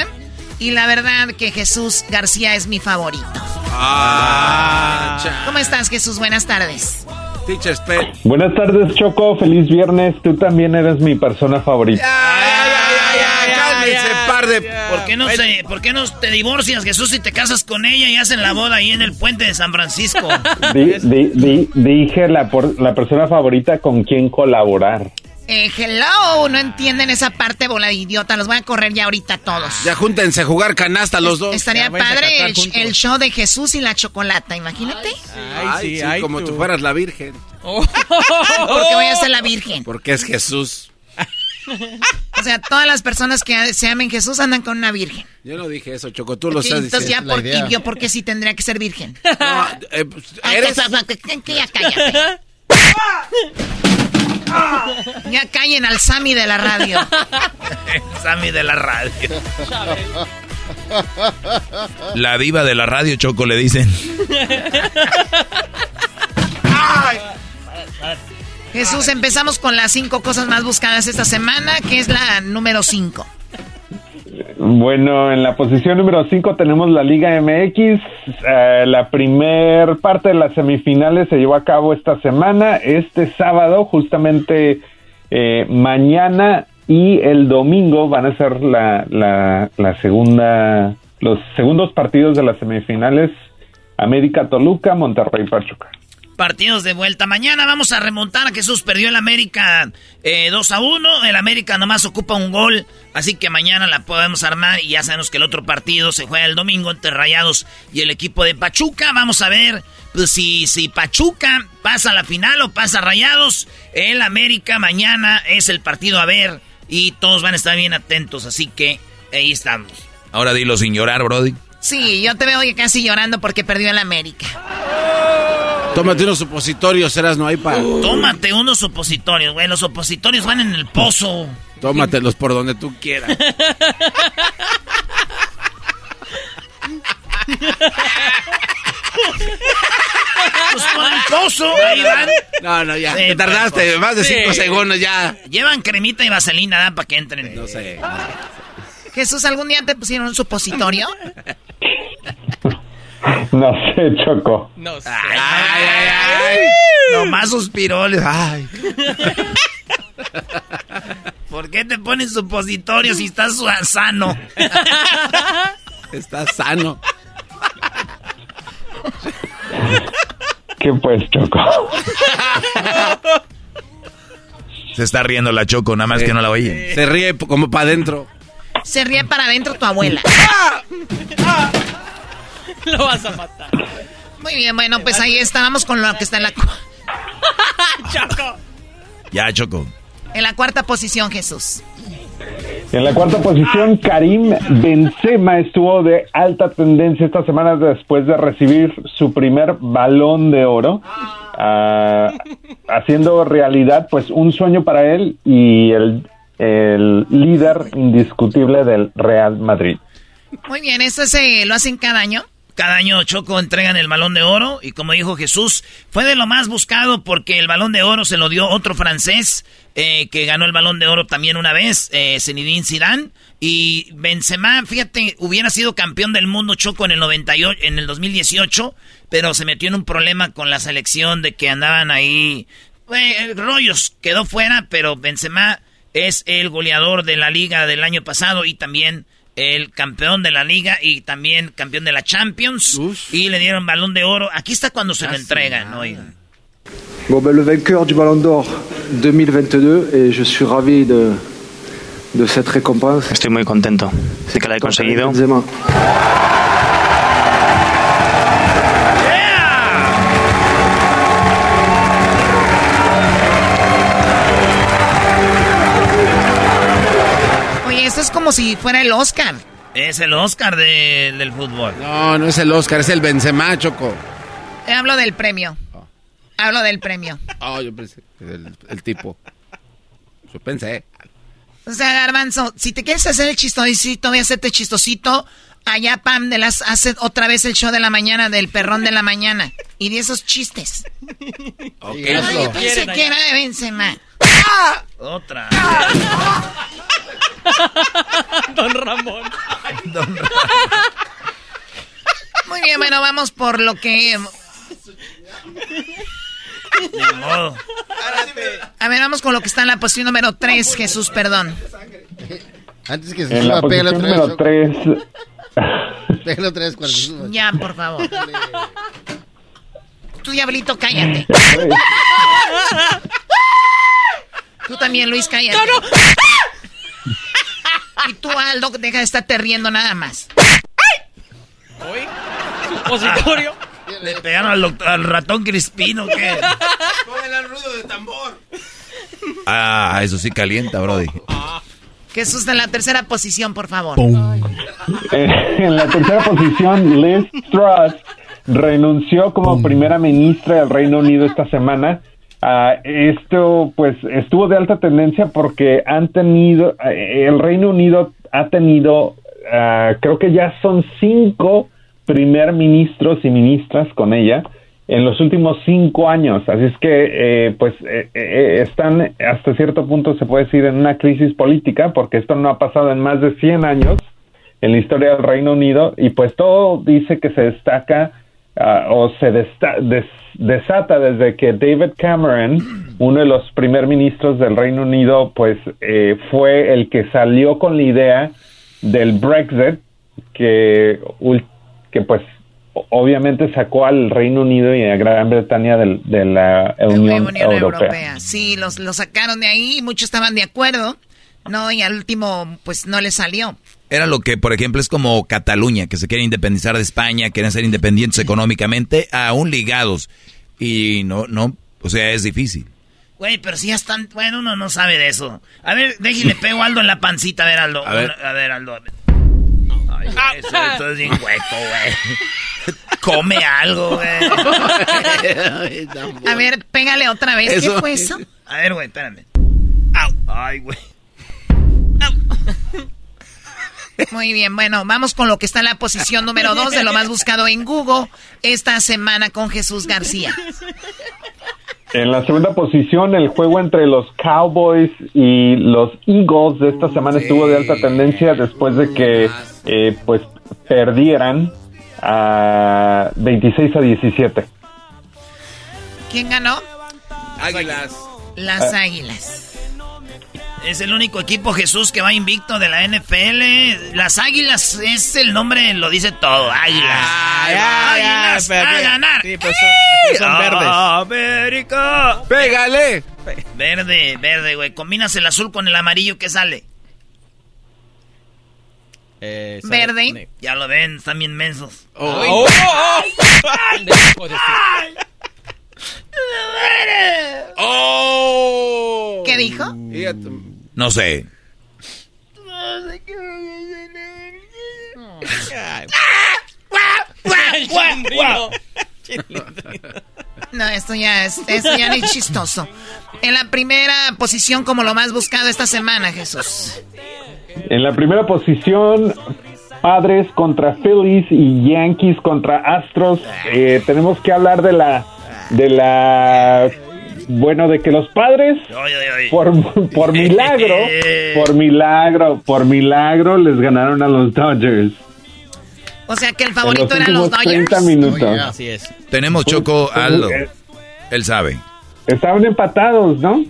Y la verdad que Jesús García es mi favorito. Ah, cha- ¿Cómo estás, Jesús? Buenas tardes. Teacher Pet. Buenas tardes, Choco. Feliz viernes. Tú también eres mi persona favorita. Cálmense, par de. ¿Por qué no, se, ¿Por qué no te divorcias, Jesús, y te casas con ella y hacen la boda ahí en el puente de San Francisco? Di- di- di- dije la, por- la persona favorita con quien colaborar. Eh, hello, no entienden esa parte, bola de idiota. Los voy a correr ya ahorita todos. Ya júntense a jugar canasta los dos. Estaría Ya, padre el, show de Jesús y la chocolata, imagínate. Ay, sí, como tú fueras la virgen. Porque voy a ser la virgen. Porque es Jesús. O sea, todas las personas que se amen Jesús andan con una virgen. Yo no dije eso, Choco, tú lo estás entonces ya, diciendo. por, y yo, ¿por qué sí tendría que ser virgen? No, eh, pues, Ay, eres... que- que- que ya cállate. Ya callen al Sammy de la radio. Sammy de la radio. La diva de la radio Choco le dicen. Jesús, empezamos con las cinco cosas más buscadas esta semana, que es la número cinco. Bueno, en la posición número 5 tenemos la Liga MX. Eh, la primer parte de las semifinales se llevó a cabo esta semana, este sábado, justamente eh, mañana y el domingo van a ser la, la, la segunda, los segundos partidos de las semifinales. América Toluca, Monterrey Pachuca. Partidos de vuelta. Mañana vamos a remontar a Jesús. Perdió el América eh, 2 a 1. El América nomás ocupa un gol. Así que mañana la podemos armar. Y ya sabemos que el otro partido se juega el domingo entre Rayados y el equipo de Pachuca. Vamos a ver pues, si, si Pachuca pasa a la final o pasa Rayados. El América mañana es el partido a ver. Y todos van a estar bien atentos. Así que ahí estamos. Ahora dilo sin llorar, Brody. Sí, yo te veo casi llorando porque perdió el América. Tómate unos supositorios, eras no hay para. Tómate unos supositorios, güey. Los supositorios van en el pozo. Tómatelos por donde tú quieras. Pues por el pozo, ahí van. No, no, ya. Sí, Te tardaste pues, más de sí. cinco segundos ya. Llevan cremita y vaselina, ¿da? Para que entren. No sé. Jesús, ¿algún día te pusieron un supositorio? No sé, Choco. No sé. Ay, ay, ay. Nomás suspiró. Ay. ¿Por qué te pones supositorio si estás sano? Está sano. ¿Qué pues, Choco? Se está riendo la Choco, nada más que no la oye. Se ríe como para adentro. Se ríe para adentro tu abuela. Lo vas a matar. Muy bien, bueno, pues ahí estábamos con lo que está en la, Choco. Ya, Choco. en la cuarta posición, Jesús. En la cuarta posición, Karim Benzema estuvo de alta tendencia esta semana después de recibir su primer balón de oro, ah, haciendo realidad pues un sueño para él y el, el líder indiscutible del Real Madrid. Muy bien, ¿esto se lo hacen cada año? Cada año Choco entregan el balón de oro y como dijo Jesús, fue de lo más buscado porque el balón de oro se lo dio otro francés eh, que ganó el balón de oro también una vez, eh, Zinedine Zidane. Y Benzema, fíjate, hubiera sido campeón del mundo Choco en el 98, en el 2018, pero se metió en un problema con la selección de que andaban ahí eh, rollos, quedó fuera, pero Benzema es el goleador de la liga del año pasado y también el campeón de la liga y también campeón de la Champions. Y le dieron balón de oro. Aquí está cuando se lo entregan, oigan. Bon, ben, le vainqueur du Ballon d'Or 2022 et je suis ravi de, de cette récompense. Estoy muy contento de que la he conseguido. Benzema. Esto es como si fuera el Oscar. Es el Oscar de- del fútbol. No, no es el Oscar, es el Benzema, Choco. Eh, Hablo del premio. Hablo del premio. Oh, yo pensé el, el tipo. Yo pensé. O sea, Garbanzo, si te quieres hacer el chistosito, voy a hacerte chistosito. Allá, Pam, de las, hace otra vez el show de la mañana del perrón de la mañana. Y de esos chistes. Ok. Ay, yo pensé que era de Benzema. Otra. Don Ramón. Muy bien, bueno, vamos por lo que... Modo. A ver, vamos con lo que está en la posición número 3, Jesús, perdón. Antes que se En la posición número 3, Cuando se suba. Ya, por favor. Tú, diablito, cállate. Tú también, Luis, cállate. Y tú, Aldo, deja de estarte riendo nada más. Hoy, supositorio. Le pegaron al, doctor- al ratón Crispino, ¿qué? Póngale el ruido de tambor. Ah, eso sí calienta, Brody. Jesús, en la tercera posición, por favor. Eh, en la tercera posición, Liz Truss renunció como primera ministra del Reino Unido esta semana. Ah, esto, pues, estuvo de alta tendencia porque han tenido, eh, el Reino Unido ha tenido, ah, creo que ya son cinco primer ministros y ministras con ella. En los últimos cinco años. Así es que, eh, pues, eh, eh, están hasta cierto punto, se puede decir, en una crisis política, porque esto no ha pasado en más de 100 años en la historia del Reino Unido, y pues todo dice que se destaca ah, o se desta- des- desata desde que David Cameron, uno de los primer ministros del Reino Unido, pues eh, fue el que salió con la idea del Brexit, que, que pues obviamente sacó al Reino Unido y a Gran Bretaña del- de la Unión, Unión Europea. Europea. Sí, los, los sacaron de ahí y muchos estaban de acuerdo, ¿no? Y al último, pues no les salió. Era lo que, por ejemplo, es como Cataluña, que se quiere independizar de España, quieren ser independientes económicamente, aún ligados. Y no, no, o sea, es difícil. Güey, pero si ya están... Bueno, uno no sabe de eso. A ver, déjale pego Aldo en la pancita. A ver, Aldo. A ver. A ver, Aldo. a ver. Ay, eso, esto es bien hueco, güey. Come algo, güey. A ver, pégale otra vez. ¿Qué fue eso? A ver, güey, espérame. Au. Ay, güey. Muy bien, bueno, vamos con lo que está en la posición número dos de lo más buscado en Google esta semana con Jesús García. En la segunda posición, el juego entre los Cowboys y los Eagles de esta semana estuvo de alta tendencia después de que eh, pues perdieran a 26 a 17. ¿Quién ganó? Águilas. Las Ah. Águilas. Es el único equipo Jesús que va invicto de la NFL. Las Águilas es el nombre, lo dice todo. Águilas. Águilas pero a ganar. sí, pues son- son verdes. América. Pégale. Verde, verde, güey. Combinas el azul con el amarillo que sale. Eh, Verde. Ya lo ven, están bien mensos. Oh, oh, ¡Oh! ¿Qué dijo? No sé. No, esto ya es, esto ya ni chistoso. En la primera posición como lo más buscado esta semana, Jesús. En la primera posición, Padres contra Phillies y Yankees contra Astros. Eh, tenemos que hablar de la de la bueno de que los Padres por, por milagro, por milagro, por milagro les ganaron a los Dodgers. O sea que el favorito los eran los Dodgers. 30 minutos. Así es. Tenemos Choco Aldo. eh, Él sabe. Estaban empatados, ¿no?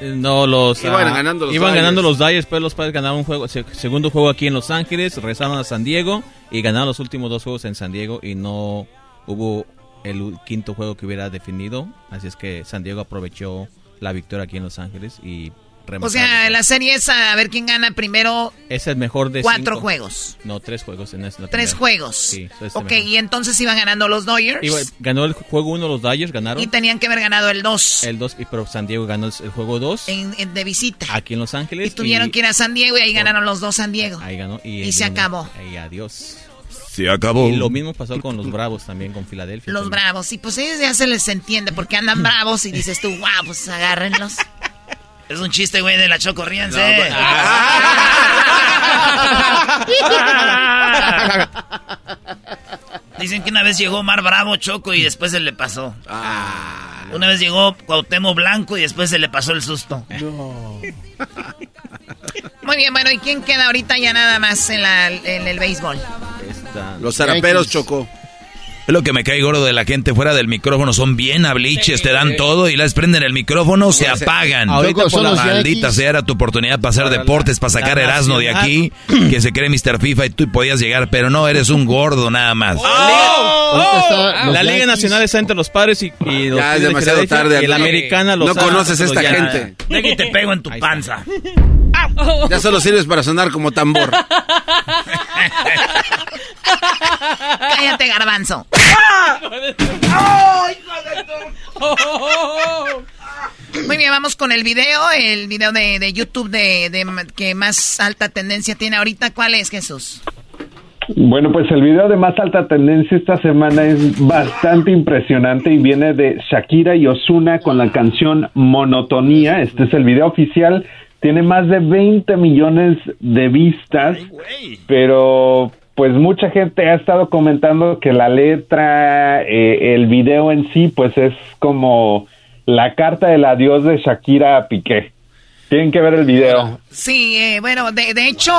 No, los Iban ah, ganando los iban ganando los pero los padres ganaron un juego, se- segundo juego aquí en Los Ángeles, regresaron a San Diego y ganaron los últimos dos juegos en San Diego y no hubo el quinto juego que hubiera definido, así es que San Diego aprovechó la victoria aquí en Los Ángeles y O sea, la serie es a ver quién gana primero es el mejor de cuatro cinco. juegos. No, tres juegos en esta Tres primera. juegos. Sí, eso es el ok, mejor. y entonces iban ganando los Dodgers. Iba- ganó el juego uno los Dodgers, ganaron Y tenían que haber ganado el 2 el dos, y pero San Diego ganó el juego dos en, en- de visita. aquí en Los Ángeles. Y tuvieron que ir a San Diego y ahí ganaron los dos San Diego. Ahí ganó y, Y se acabó. Y adiós. Se acabó. Y lo mismo pasó con los Bravos también, con Filadelfia. Los también. bravos. Y pues ellos ya se les entiende porque andan bravos y dices tú, wow, pues agárrenlos. Es un chiste, güey, de la Choco, ríanse. Dicen que una vez llegó Mar Bravo Choco y después se le pasó. Una vez llegó Cuauhtémoc Blanco y después se le pasó el susto. Muy bien, bueno, ¿y quién queda ahorita ya nada más en, la, en el béisbol? Los zaraperos chocó. Es lo que me cae gordo de la gente fuera del micrófono. Son bien habliches, te dan todo y les prenden el micrófono, se apagan. Ahorita por la- Maldita sea, era tu oportunidad para hacer deportes, para sacar Erasmo de aquí, que se cree Mr. FIFA y tú podías llegar, pero no, eres un gordo nada más. Ahorita está los La Liga. Nacional está entre los padres y, y los Ya es demasiado tarde, Y la americana los No conoces los esta gente. Deja y te pego en tu Ahí está. panza. Ya solo sirves para sonar como tambor. Cállate, garbanzo. Muy bien, vamos con el video, el video de, de YouTube de, de que más alta tendencia tiene ahorita. ¿Cuál es, Jesús? Bueno, pues el video de más alta tendencia esta semana es bastante impresionante y viene de Shakira y Osuna con la canción Monotonía. Este es el video oficial. Tiene más de 20 millones de vistas, pero pues mucha gente ha estado comentando que la letra, eh, el video en sí, pues es como la carta del adiós de Shakira a Piqué. Tienen que ver el video. Sí, eh, bueno, de, de hecho,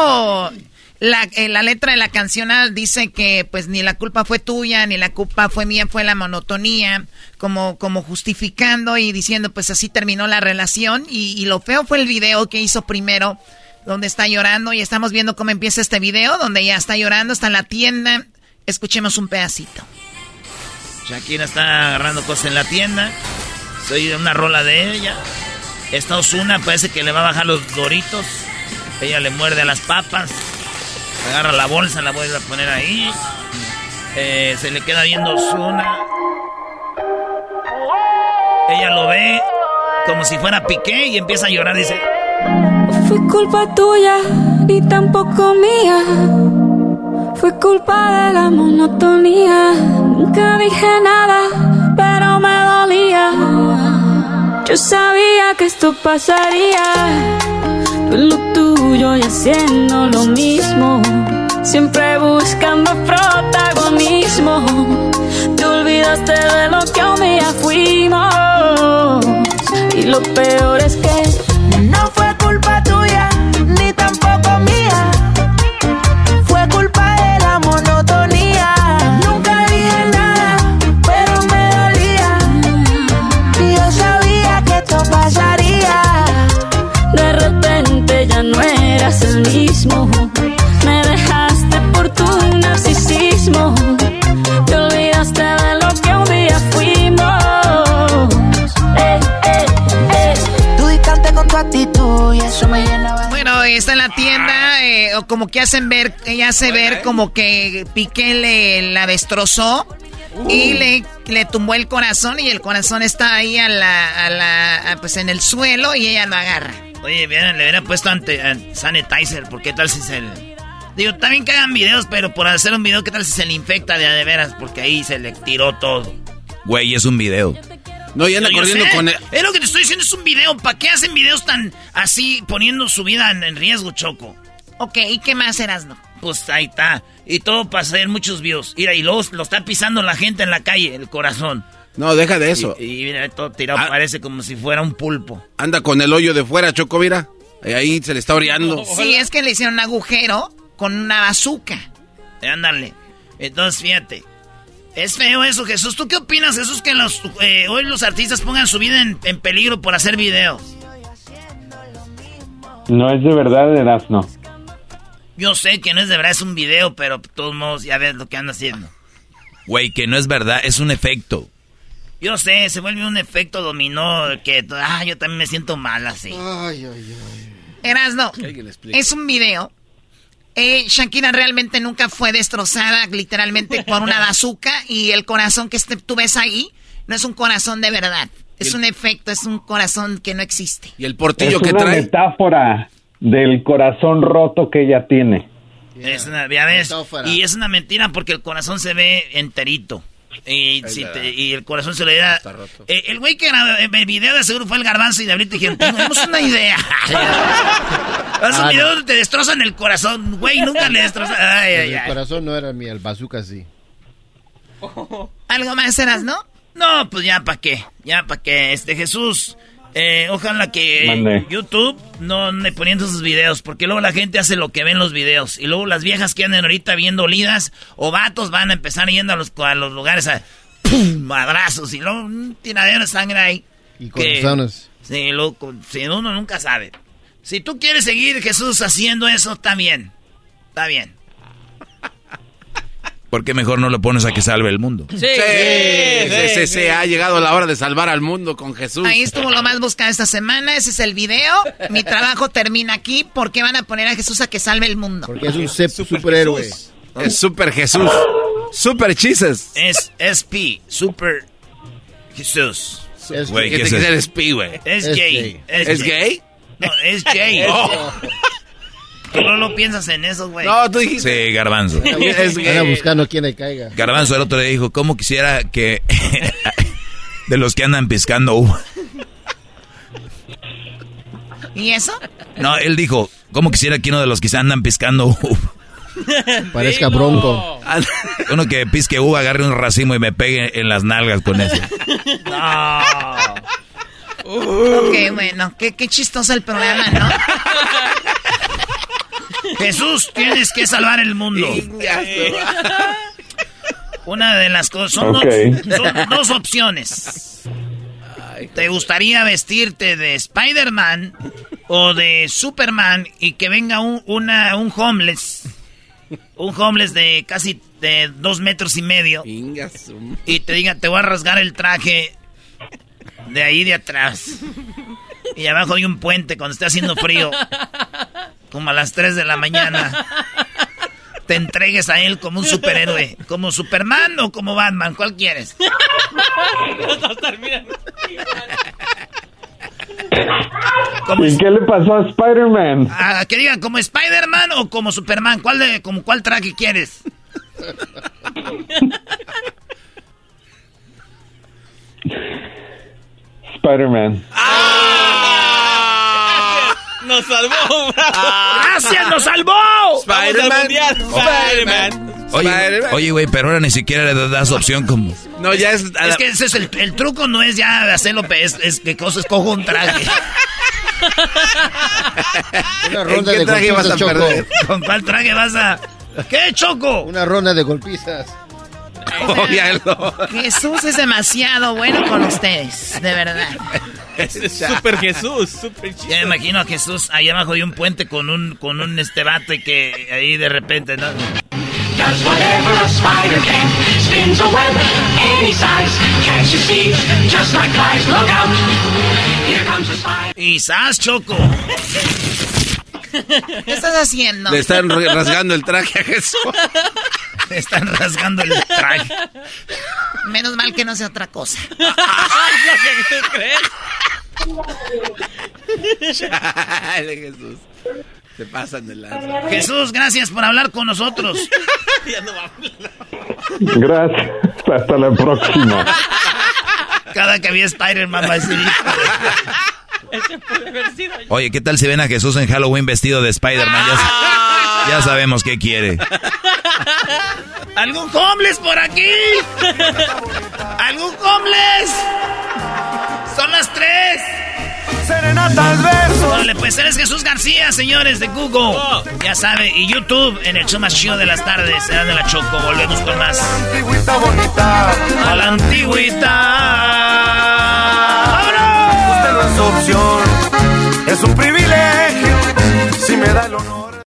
la, eh, la letra de la canción ah, dice que pues ni la culpa fue tuya, ni la culpa fue mía, fue la monotonía, como, como justificando y diciendo pues así terminó la relación. Y, y lo feo fue el video que hizo primero, donde está llorando y estamos viendo cómo empieza este video, donde ella está llorando, está en la tienda. Escuchemos un pedacito. Shakira está agarrando cosas en la tienda. Soy una rola de ella. Esta Osuna parece que le va a bajar los doritos. Ella le muerde a las papas. Agarra la bolsa, la vuelve a poner ahí. Eh, se le queda viendo Osuna. Ella lo ve como si fuera Piqué y empieza a llorar. Dice: Fue culpa tuya, ni tampoco mía. Fue culpa de la monotonía. Nunca dije nada, pero me dolía. Yo sabía que esto pasaría. Tú lo tuyo y haciendo lo mismo. Siempre buscando protagonismo. Te olvidaste de lo que un día fuimos. Y lo peor es que no no eras el mismo. Me dejaste por tu narcisismo. Te olvidaste de lo que un día fuimos. Eh, eh, eh. Tú distante con tu actitud y eso me llenaba. Bueno, está en la tienda, eh, o como que hacen ver, ella hace ver como que Piqué le la destrozó y le, le tumbó el corazón y el corazón está ahí a la, a la, a, pues en el suelo y ella lo agarra. Oye, bien, le hubiera puesto ante, an- sanitizer, porque qué tal si se le... Digo, también que hagan videos, pero por hacer un video, ¿qué tal si se le infecta de a de veras? Porque ahí se le tiró todo. Güey, es un video. No, y anda corriendo sé. con el... Es lo que te estoy diciendo, es un video. ¿Para qué hacen videos tan así, poniendo su vida en, en riesgo, Choco? Ok, ¿y qué más eras, no? Pues ahí está. Y todo para hacer muchos views. Mira, y luego lo está pisando la gente en la calle, el corazón. No, deja de eso. Y, y mira, todo tirado, Ah. parece como si fuera un pulpo. Anda con el hoyo de fuera, Choco, mira. Y Ahí se le está oreando. Sí, es que le hicieron un agujero con una bazooka. Ándale. Entonces, fíjate. Es feo eso, Jesús. ¿Tú qué opinas, Jesús, que los, eh, hoy los artistas pongan su vida en, en peligro por hacer videos? No es de verdad, Erasno. Yo sé que no es de verdad, es un video, pero de todos modos ya ves lo que anda haciendo. Güey, que no es verdad, es un efecto. Yo sé, se vuelve un efecto dominó que, ah, yo también me siento mal así. Erasno, es un video. Eh, Shakira realmente nunca fue destrozada literalmente por una bazooka y el corazón que este- tú ves ahí no es un corazón de verdad. Es un efecto, es un corazón que no existe. Y el Es portillo que una trae. metáfora del corazón roto que ella tiene. Es una, ya ves, y es una mentira porque el corazón se ve enterito. Y, si te- y el corazón se le da... Eh, el güey que grabó el video de seguro fue el garbanzo y de ahorita dijeron, tenemos una idea. Haz un Ah, video donde te destrozan el corazón. Güey, nunca le destrozan... Ay, ay, El ay. corazón no era mío, el bazooka sí. ¿Algo más eras, no? No, pues ya para qué, ya para qué. Este Jesús, eh, ojalá que Mande. YouTube no ande poniendo esos videos, porque luego la gente hace lo que ven los videos. Y luego las viejas que andan ahorita viendo olidas o vatos van a empezar yendo a los, a los lugares a ¡pum! madrazos y luego un tiradero de sangre ahí. Y que- corazones. Sí, loco, si uno nunca sabe. Si tú quieres seguir Jesús haciendo eso, está bien. Está bien. ¿Por qué mejor no lo pones a que salve el mundo? Sí, sí, sí, sí, ha llegado la hora de salvar al mundo con Jesús. Ahí estuvo lo más buscado esta semana. Ese es el video. Mi trabajo termina aquí. ¿Por qué van a poner a Jesús a que salve el mundo? Porque es un superhéroe. Es Super Jesús. Super Chises. Es SP, Super Jesús. Es- Güey, ¿Qué ¿qué te el spi, güey? Es, gay. ¿Es gay? No, es gay. Tú no lo piensas en eso, güey. No, tú dijiste. Sí, garbanzo. Es Anda gay. buscando quien le caiga. Garbanzo el otro día dijo, ¿cómo quisiera que... de los que andan piscando uva. ¿Y eso? No, él dijo, ¿cómo quisiera que uno de los que se andan piscando uva? Parezca bronco. Uno que pisque uva, agarre un racimo y me pegue en las nalgas con eso. No. Ok, bueno, qué, qué chistoso el programa, ¿no? Jesús, tienes que salvar el mundo. Una de las cosas son, dos, son dos opciones. ¿Te gustaría vestirte de Spider-Man o de Superman y que venga un, una, un homeless? Un homeless de casi de dos metros y medio. Y te diga, te voy a rasgar el traje de ahí de atrás. Y abajo hay un puente cuando esté haciendo frío. Como a las 3 de la mañana. Te entregues a él como un superhéroe. Como Superman o como Batman. ¿Cuál quieres? ¿Y qué le pasó a Spider-Man? Ah, que digan, ¿como Spider-Man o como Superman? ¿Cuál, de, como, ¿Cuál traje quieres? Spider-Man. ¡Nos salvó, bravo! ¡Gracias, nos salvó! Mundial. Spider-Man. Oye, oye, güey, pero ahora ni siquiera le das opción como... No, ya es... Es que ese es el, el truco, no es ya hacerlo, es, es que cosas escojo un traje. Una ¿En ronda qué de traje vas golpizas, a Choco. perder? ¿Con cuál traje vas a...? ¿Qué, Choco? Una ronda de golpizas. Jesús es demasiado bueno con ustedes, de verdad. Super Jesús, super chido. Ya me imagino a Jesús ahí abajo de un puente con un, con un este bate que ahí de repente, ¿no? Does whatever a spider can. Spins a web any size. Can't you see? Just like flies, look out. Here comes a spider. Y ¡zas, Choco! ¿Qué estás haciendo? Le están rasgando el traje a Jesús. Le están rasgando el traje. Menos mal que no sea otra cosa. Chale, Jesús. Se pasan de lanza. Jesús, gracias por hablar con nosotros. Gracias. Hasta la próxima. Cada que había Spider-Man va a decir... Oye, ¿qué tal si ven a Jesús en Halloween vestido de Spider-Man? Ya, sa- ya sabemos qué quiere. ¿Algún homeless por aquí? ¿Algún homeless? Son las tres. Serenatas, besos. Órale, pues eres Jesús García, señores de Google. Ya sabe, y YouTube en el show más chido de las tardes. Será de la Choco. Volvemos con más. Antigüita bonita. A la antigüita. Usted no es opción. Es un privilegio. Si me da el honor.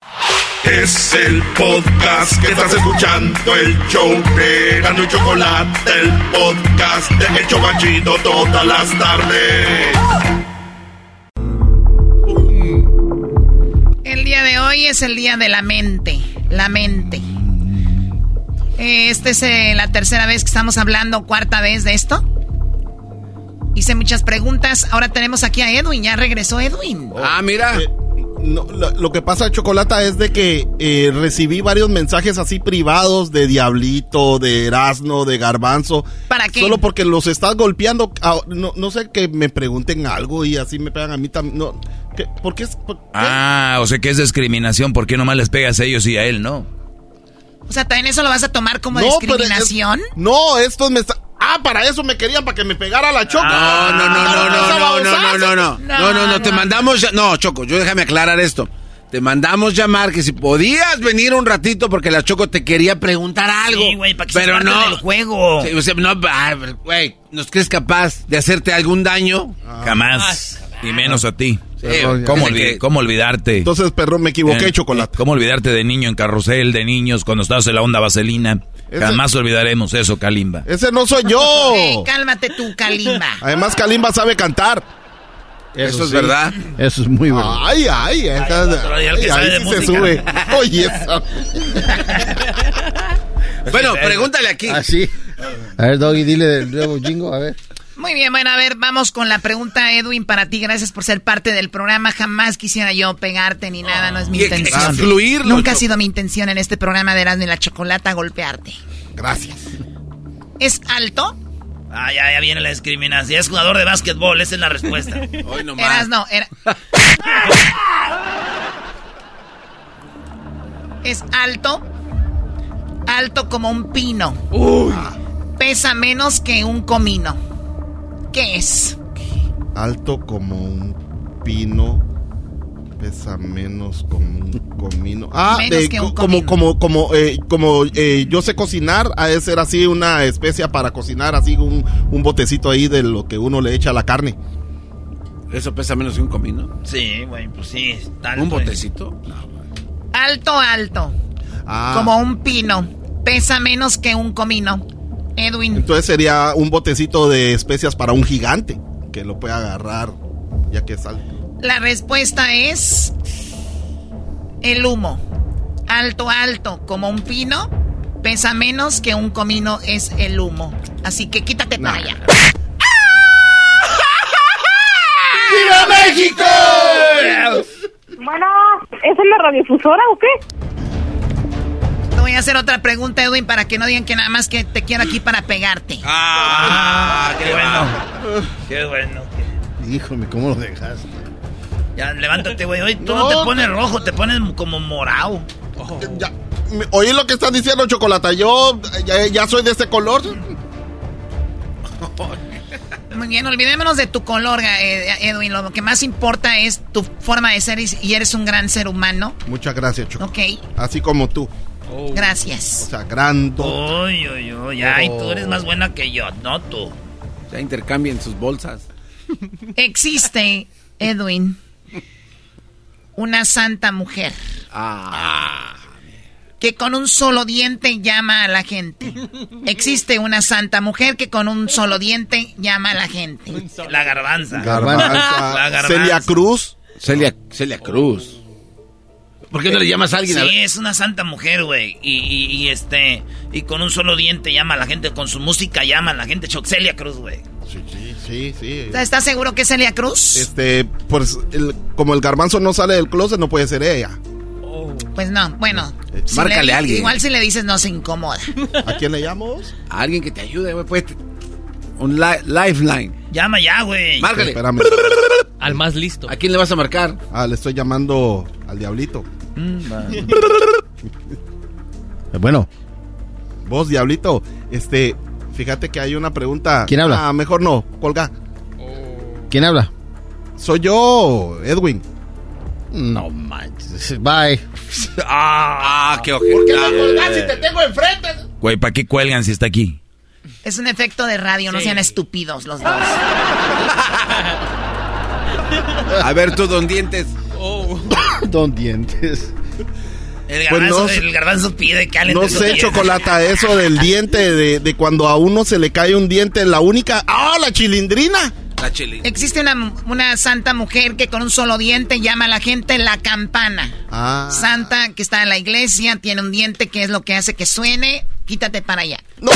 Es el podcast que estás escuchando, el show de Gano y Chocolate, el podcast de El Chocachito todas las tardes. El día de hoy es el día de la mente. La mente. Esta es eh, la tercera vez que estamos hablando, cuarta vez de esto. Hice muchas preguntas. Ahora tenemos aquí a Edwin. Ya regresó Edwin. Ah, mira. Eh, no, lo, lo que pasa, Chocolata, es de que eh, recibí varios mensajes así privados de Diablito, de Erasno, de Garbanzo. ¿Para qué? Solo porque los estás golpeando. Ah, No, no sé, que me pregunten algo y así me pegan a mí también. No, ¿qué? ¿Por qué? es- por- Ah, o sea que es discriminación. ¿Por qué nomás les pegas a ellos y a él no? O sea, ¿también eso lo vas a tomar como No, pero es- discriminación? no, estos me está- Ah, para eso me querían, para que me pegara la choca. No, no, no, no, no, no, no, no, no, no, no, no, no, te mandamos, ya- no, Choco, yo déjame aclarar esto. Te mandamos llamar que si podías venir un ratito porque la Choco te quería preguntar algo. Sí, güey, para que se pero parte no. del juego. Sí, o sea, no, ah, güey, ¿nos crees capaz de hacerte algún daño? Jamás. Y menos a ti. Sí, ¿Cómo, que- cómo olvidarte? Entonces, perro, me equivoqué, Eh, Chocolate. ¿Cómo olvidarte de niño en carrusel, de niños, cuando estabas en la onda vaselina? Ese- Jamás olvidaremos eso, Kalimba. Ese no soy yo. Eh, cálmate tú, Kalimba. Además, Kalimba sabe cantar. Eso es verdad. Eso es muy verdad. Ay, ay, que ay, sabe ahí de sí música. se sube. Oye, esa- Bueno, pregúntale aquí. Así. A ver, Doggy, dile del nuevo jingo, a ver. Muy bien, bueno, a ver, vamos con la pregunta, Edwin, para ti. Gracias por ser parte del programa. Jamás quisiera yo pegarte ni nada, no es mi Y intención. excluirlo, Nunca ha sido mi intención en este programa de Erasmo y la Chocolata golpearte. Gracias. ¿Es alto? Ah, ya, ya viene la discriminación. Es jugador de básquetbol, esa es la respuesta. Hoy nomás. Erasno, era... ¿Es alto? alto como un pino. Pesa menos que un comino. ¿Qué es? Alto como un pino. Pesa menos como un comino. Ah, Menos de- que un co- como, como, como, eh, como eh, yo sé cocinar, ha de ser así una especia para cocinar, así un, un botecito ahí de lo que uno le echa a la carne. ¿Eso pesa menos que un comino? Sí, güey, pues sí. está ¿Un eh. botecito? Alto, alto. Ah. Como un pino. Pesa menos que un comino. Edwin. Entonces sería un botecito de especias para un gigante que lo puede agarrar ya que es alto. La respuesta es el humo. Alto, alto, como un pino. Pesa menos que un comino es el humo. Así que quítate para allá. ¡Viva México! Bueno, ¿es en la radiodifusora o qué? Voy a hacer otra pregunta, Edwin, para que no digan que nada más que te quiero aquí para pegarte. Ah, qué bueno. Qué bueno. Híjole, ¿cómo lo dejaste? Ya, levántate, güey. Hoy tú no, te pones rojo, te pones como morado. Ya, me- Oí lo que estás diciendo, Chocolata. Yo ya, ya soy de este color. Muy bien, olvidémonos de tu color, eh, Edwin. Lo que más importa es tu forma de ser y- y eres un gran ser humano. Muchas gracias, Choco. Ok, Así como tú. Gracias. O sea, grande. Uy, uy, uy. Ay, tú eres más buena que yo, no tú. Ya intercambien sus bolsas. Existe, Edwin, una santa mujer Ah. que con un solo diente llama a la gente. Existe una santa mujer que con un solo diente llama a la gente. La garbanza. Garbanza. La garbanza. Celia Cruz. Celia, Celia Cruz. ¿Por qué no le llamas a alguien? a- Sí, es una santa mujer, güey. Y, y- y, este. Y con un solo diente llama a la gente. Con su música llama a la gente. Choxelia Cruz, güey. Sí, sí, sí, sí. ¿Estás seguro que es Celia Cruz? Este, pues el- como el garbanzo no sale del closet, no puede ser ella. Pues no, bueno. si Márcale le- a alguien. Igual si le dices no se incomoda. ¿A quién le llamamos? A alguien que te ayude, güey. Pues, un li- lifeline. Llama ya, güey. Márcale. Espérame. Al más listo. ¿A quién le vas a marcar? Ah, le estoy llamando al diablito. Eh, Bueno, Vos, diablito, este, fíjate que hay una pregunta. ¿Quién habla? Ah, mejor no, colga. ¿quién habla? Soy yo, Edwin. No manches. Bye. Ah, qué ojete. ¿Por qué me colgas si te tengo enfrente? Güey, ¿para qué cuelgan si está aquí? Es un efecto de radio, no sean estúpidos los dos. A ver tú, don Dientes. Don Dientes. El Pues garbanzo, no sé- el garbanzo pide que No sé, chocolata, eso del diente, de, de cuando a uno se le cae un diente, la única. ¡Ah, la chilindrina! La chili. Existe una, una santa mujer que con un solo diente llama a la gente la campana. Ah. Santa que está en la iglesia, tiene un diente que es lo que hace que suene. Quítate para allá. No.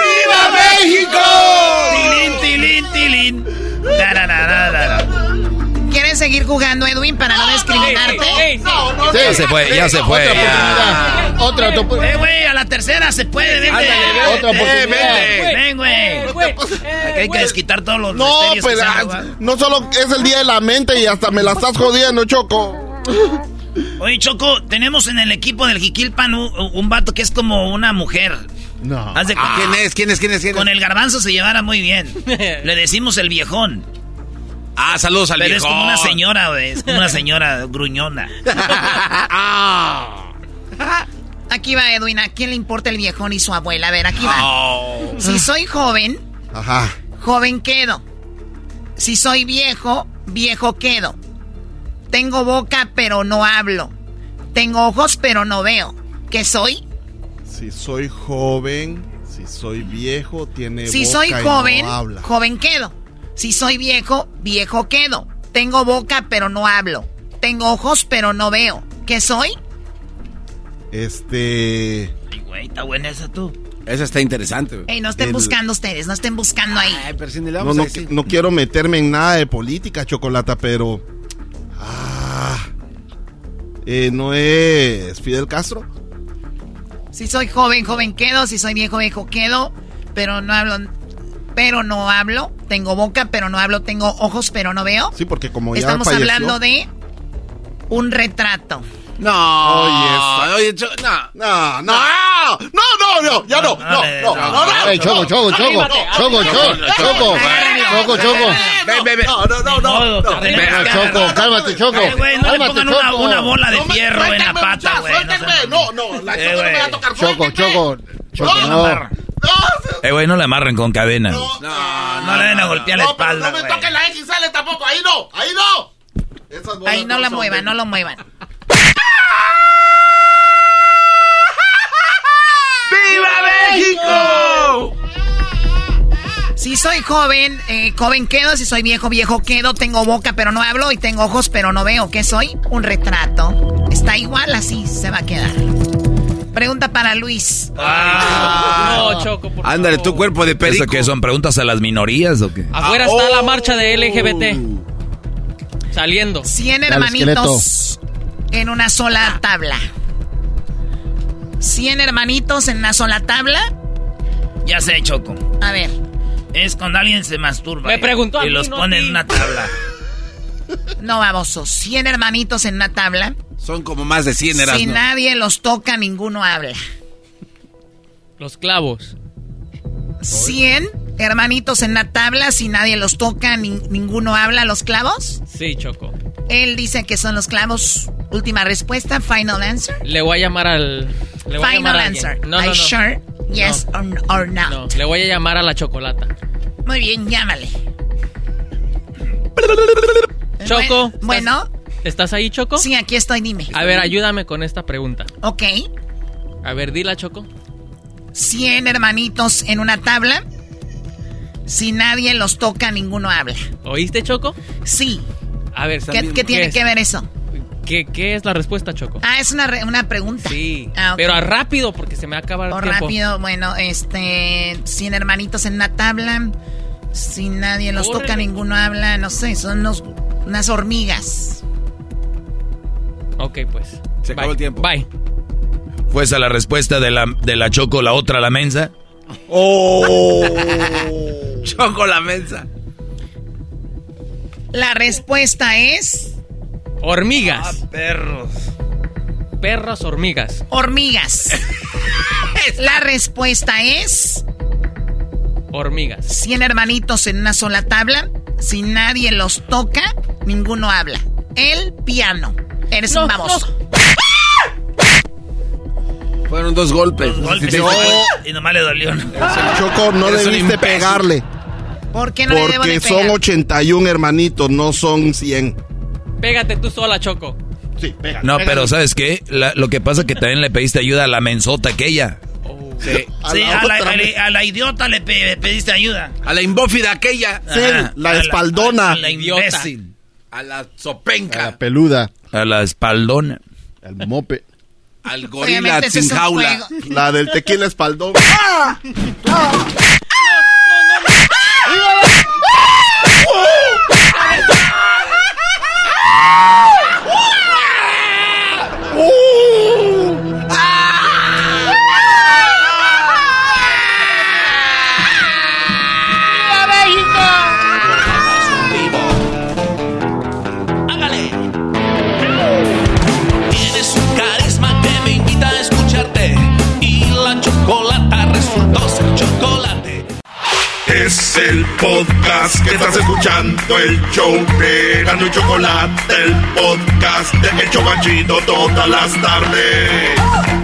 ¡Viva México! Tilín, Tarararara. ¿Quieres seguir jugando, Edwin, para no discriminarte? Ya se fue, ya se fue. Otra oportunidad. Otra, otra oportunidad. Eh, güey, a la tercera se puede, vente. Ándale, Vente, otra oportunidad. vente. Ven, güey. Aquí hay que desquitar todos los No, que pues ah, no solo es el día de la mente y hasta me la estás jodiendo, Choco. Oye, Choco, tenemos en el equipo del Jiquilpan un, un vato que es como una mujer. No. Haz de cuenta. ¿Quién es? ¿Quién es? ¿Quién es? ¿Quién es? Con el garbanzo se llevara muy bien. Le decimos el viejón. Ah, saludos al Pero es viejón. como una señora, güey. Es como una señora gruñona. Ah. Aquí va, Edwin. ¿A quién le importa el viejón y su abuela? A ver, aquí va. Oh. Si soy joven, Ajá. joven quedo. Si soy viejo, viejo quedo. Tengo boca, pero no hablo. Tengo ojos, pero no veo. ¿Qué soy? Si soy joven, si soy viejo, tiene Si boca soy y no joven, habla. joven quedo. Si soy viejo, viejo quedo. Tengo boca, pero no hablo. Tengo ojos, pero no veo. ¿Qué soy? Este. Ay, güey, está buena esa tú. Esa está interesante, güey. Ey, no estén El- buscando ustedes, no estén buscando ahí. Ay, pero si ni le No, vamos no, a decir. no quiero meterme en nada de política, Chocolata, pero. Ah. Eh, ¿No es Fidel Castro? Si soy joven, joven quedo. Si soy viejo, viejo quedo. Pero no hablo. Pero no hablo. Tengo boca, pero no hablo. Tengo ojos, pero no veo. Sí, porque como ya Estamos falleció- hablando de un retrato. No, oh, oye, no, no, no, no, no, ya no, no, no, no, no, choco, choco, choco, choco, choco, choco, choco, no, no, no, no, choco, cálmate, choco, cálmate, choco, una bola de fierro en la pata, güey, no, no, la eh, choco no me va a tocar, choco, choco, choco, no. Eh, güey, no le amarren con cadena. No, no, le den a golpear la espalda. No me toquen la XL tampoco, ahí no, ahí no. Ahí no la muevan, no lo muevan. ¡Viva México! Si soy joven, eh, joven quedo. Si soy viejo, viejo quedo. Tengo boca, pero no hablo. Y tengo ojos, pero no veo. ¿Qué soy? Un retrato. Está igual, así se va a quedar. Pregunta para Luis. No, Choco, por Ándale, tu cuerpo de ¿Eso perico. qué son preguntas a las minorías o qué? Afuera Ah, está oh. la marcha de LGBT. Saliendo. 100 Dale, hermanitos en una sola tabla. 100 hermanitos en una sola tabla. Ya sé, Choco. A ver. Es cuando alguien se masturba. Me y- a Y mí, los no pone en una tabla. No, baboso. 100 hermanitos en una tabla. Son como más de 100 eras, Si ¿no? nadie los toca, ninguno habla. Los clavos. 100 hermanitos en una tabla. Si nadie los toca, nin- ninguno habla. ¿Los clavos? Sí, Choco. Él dice que son los clavos. Última respuesta. Final answer. Le voy a llamar al. Le voy a llamar Final a answer. No, sure? Yes or, or not. No, le voy a llamar a la chocolata. Muy bien, llámale. Choco. Buen- Bueno. ¿Estás ahí, Choco? Sí, aquí estoy, dime. A ver, ayúdame con esta pregunta. Ok. A ver, dila, Choco. 100 hermanitos en una tabla. Si nadie los toca, ninguno habla. ¿Oíste, Choco? Sí. A ver, ¿Qué, qué tiene es? que ver eso? ¿Qué, qué es la respuesta, Choco? Ah, es una, re- una pregunta. Sí. Ah. Pero a rápido, porque se me acaba el O tiempo. rápido, bueno, este, 100 hermanitos en una tabla. Si nadie los Córrele. toca, ninguno habla. No sé, son unos, unas hormigas. Ok, pues. Se acabó el tiempo. Bye. ¿Fue esa la respuesta de la, de la Choco, la otra, la mensa? ¡Oh! Choco la mensa. La respuesta es Hormigas. Ah, perros. Perros hormigas. hormigas. La respuesta es Hormigas. 100 hermanitos en una sola tabla. Si nadie los toca, ninguno habla. El piano. Eres un baboso. Fueron dos golpes. Dos golpes. Sí, Y nomás le dolió. Choco, no debiste pegarle. ¿Por qué no le debo Porque de son 81 hermanitos, no son 100. Pégate tú sola, Choco. Sí, pégale. No, pero ¿sabes qué? La- lo que pasa es que también le pediste ayuda a la mensota aquella. Sí. A Sí, la a la, otra a la- vez. a la idiota le pe- pediste ayuda. A la imbófida aquella. Sí, Ajá. la A espaldona. A la Idiota. imbécil. A la A sopenca. la peluda, A la espaldona. al mope. Al gorila sin jaula. La del tequila espaldón. Tienes Es el podcast que estás escuchando, el show de Gano y Chocolate, el podcast de El todas las tardes.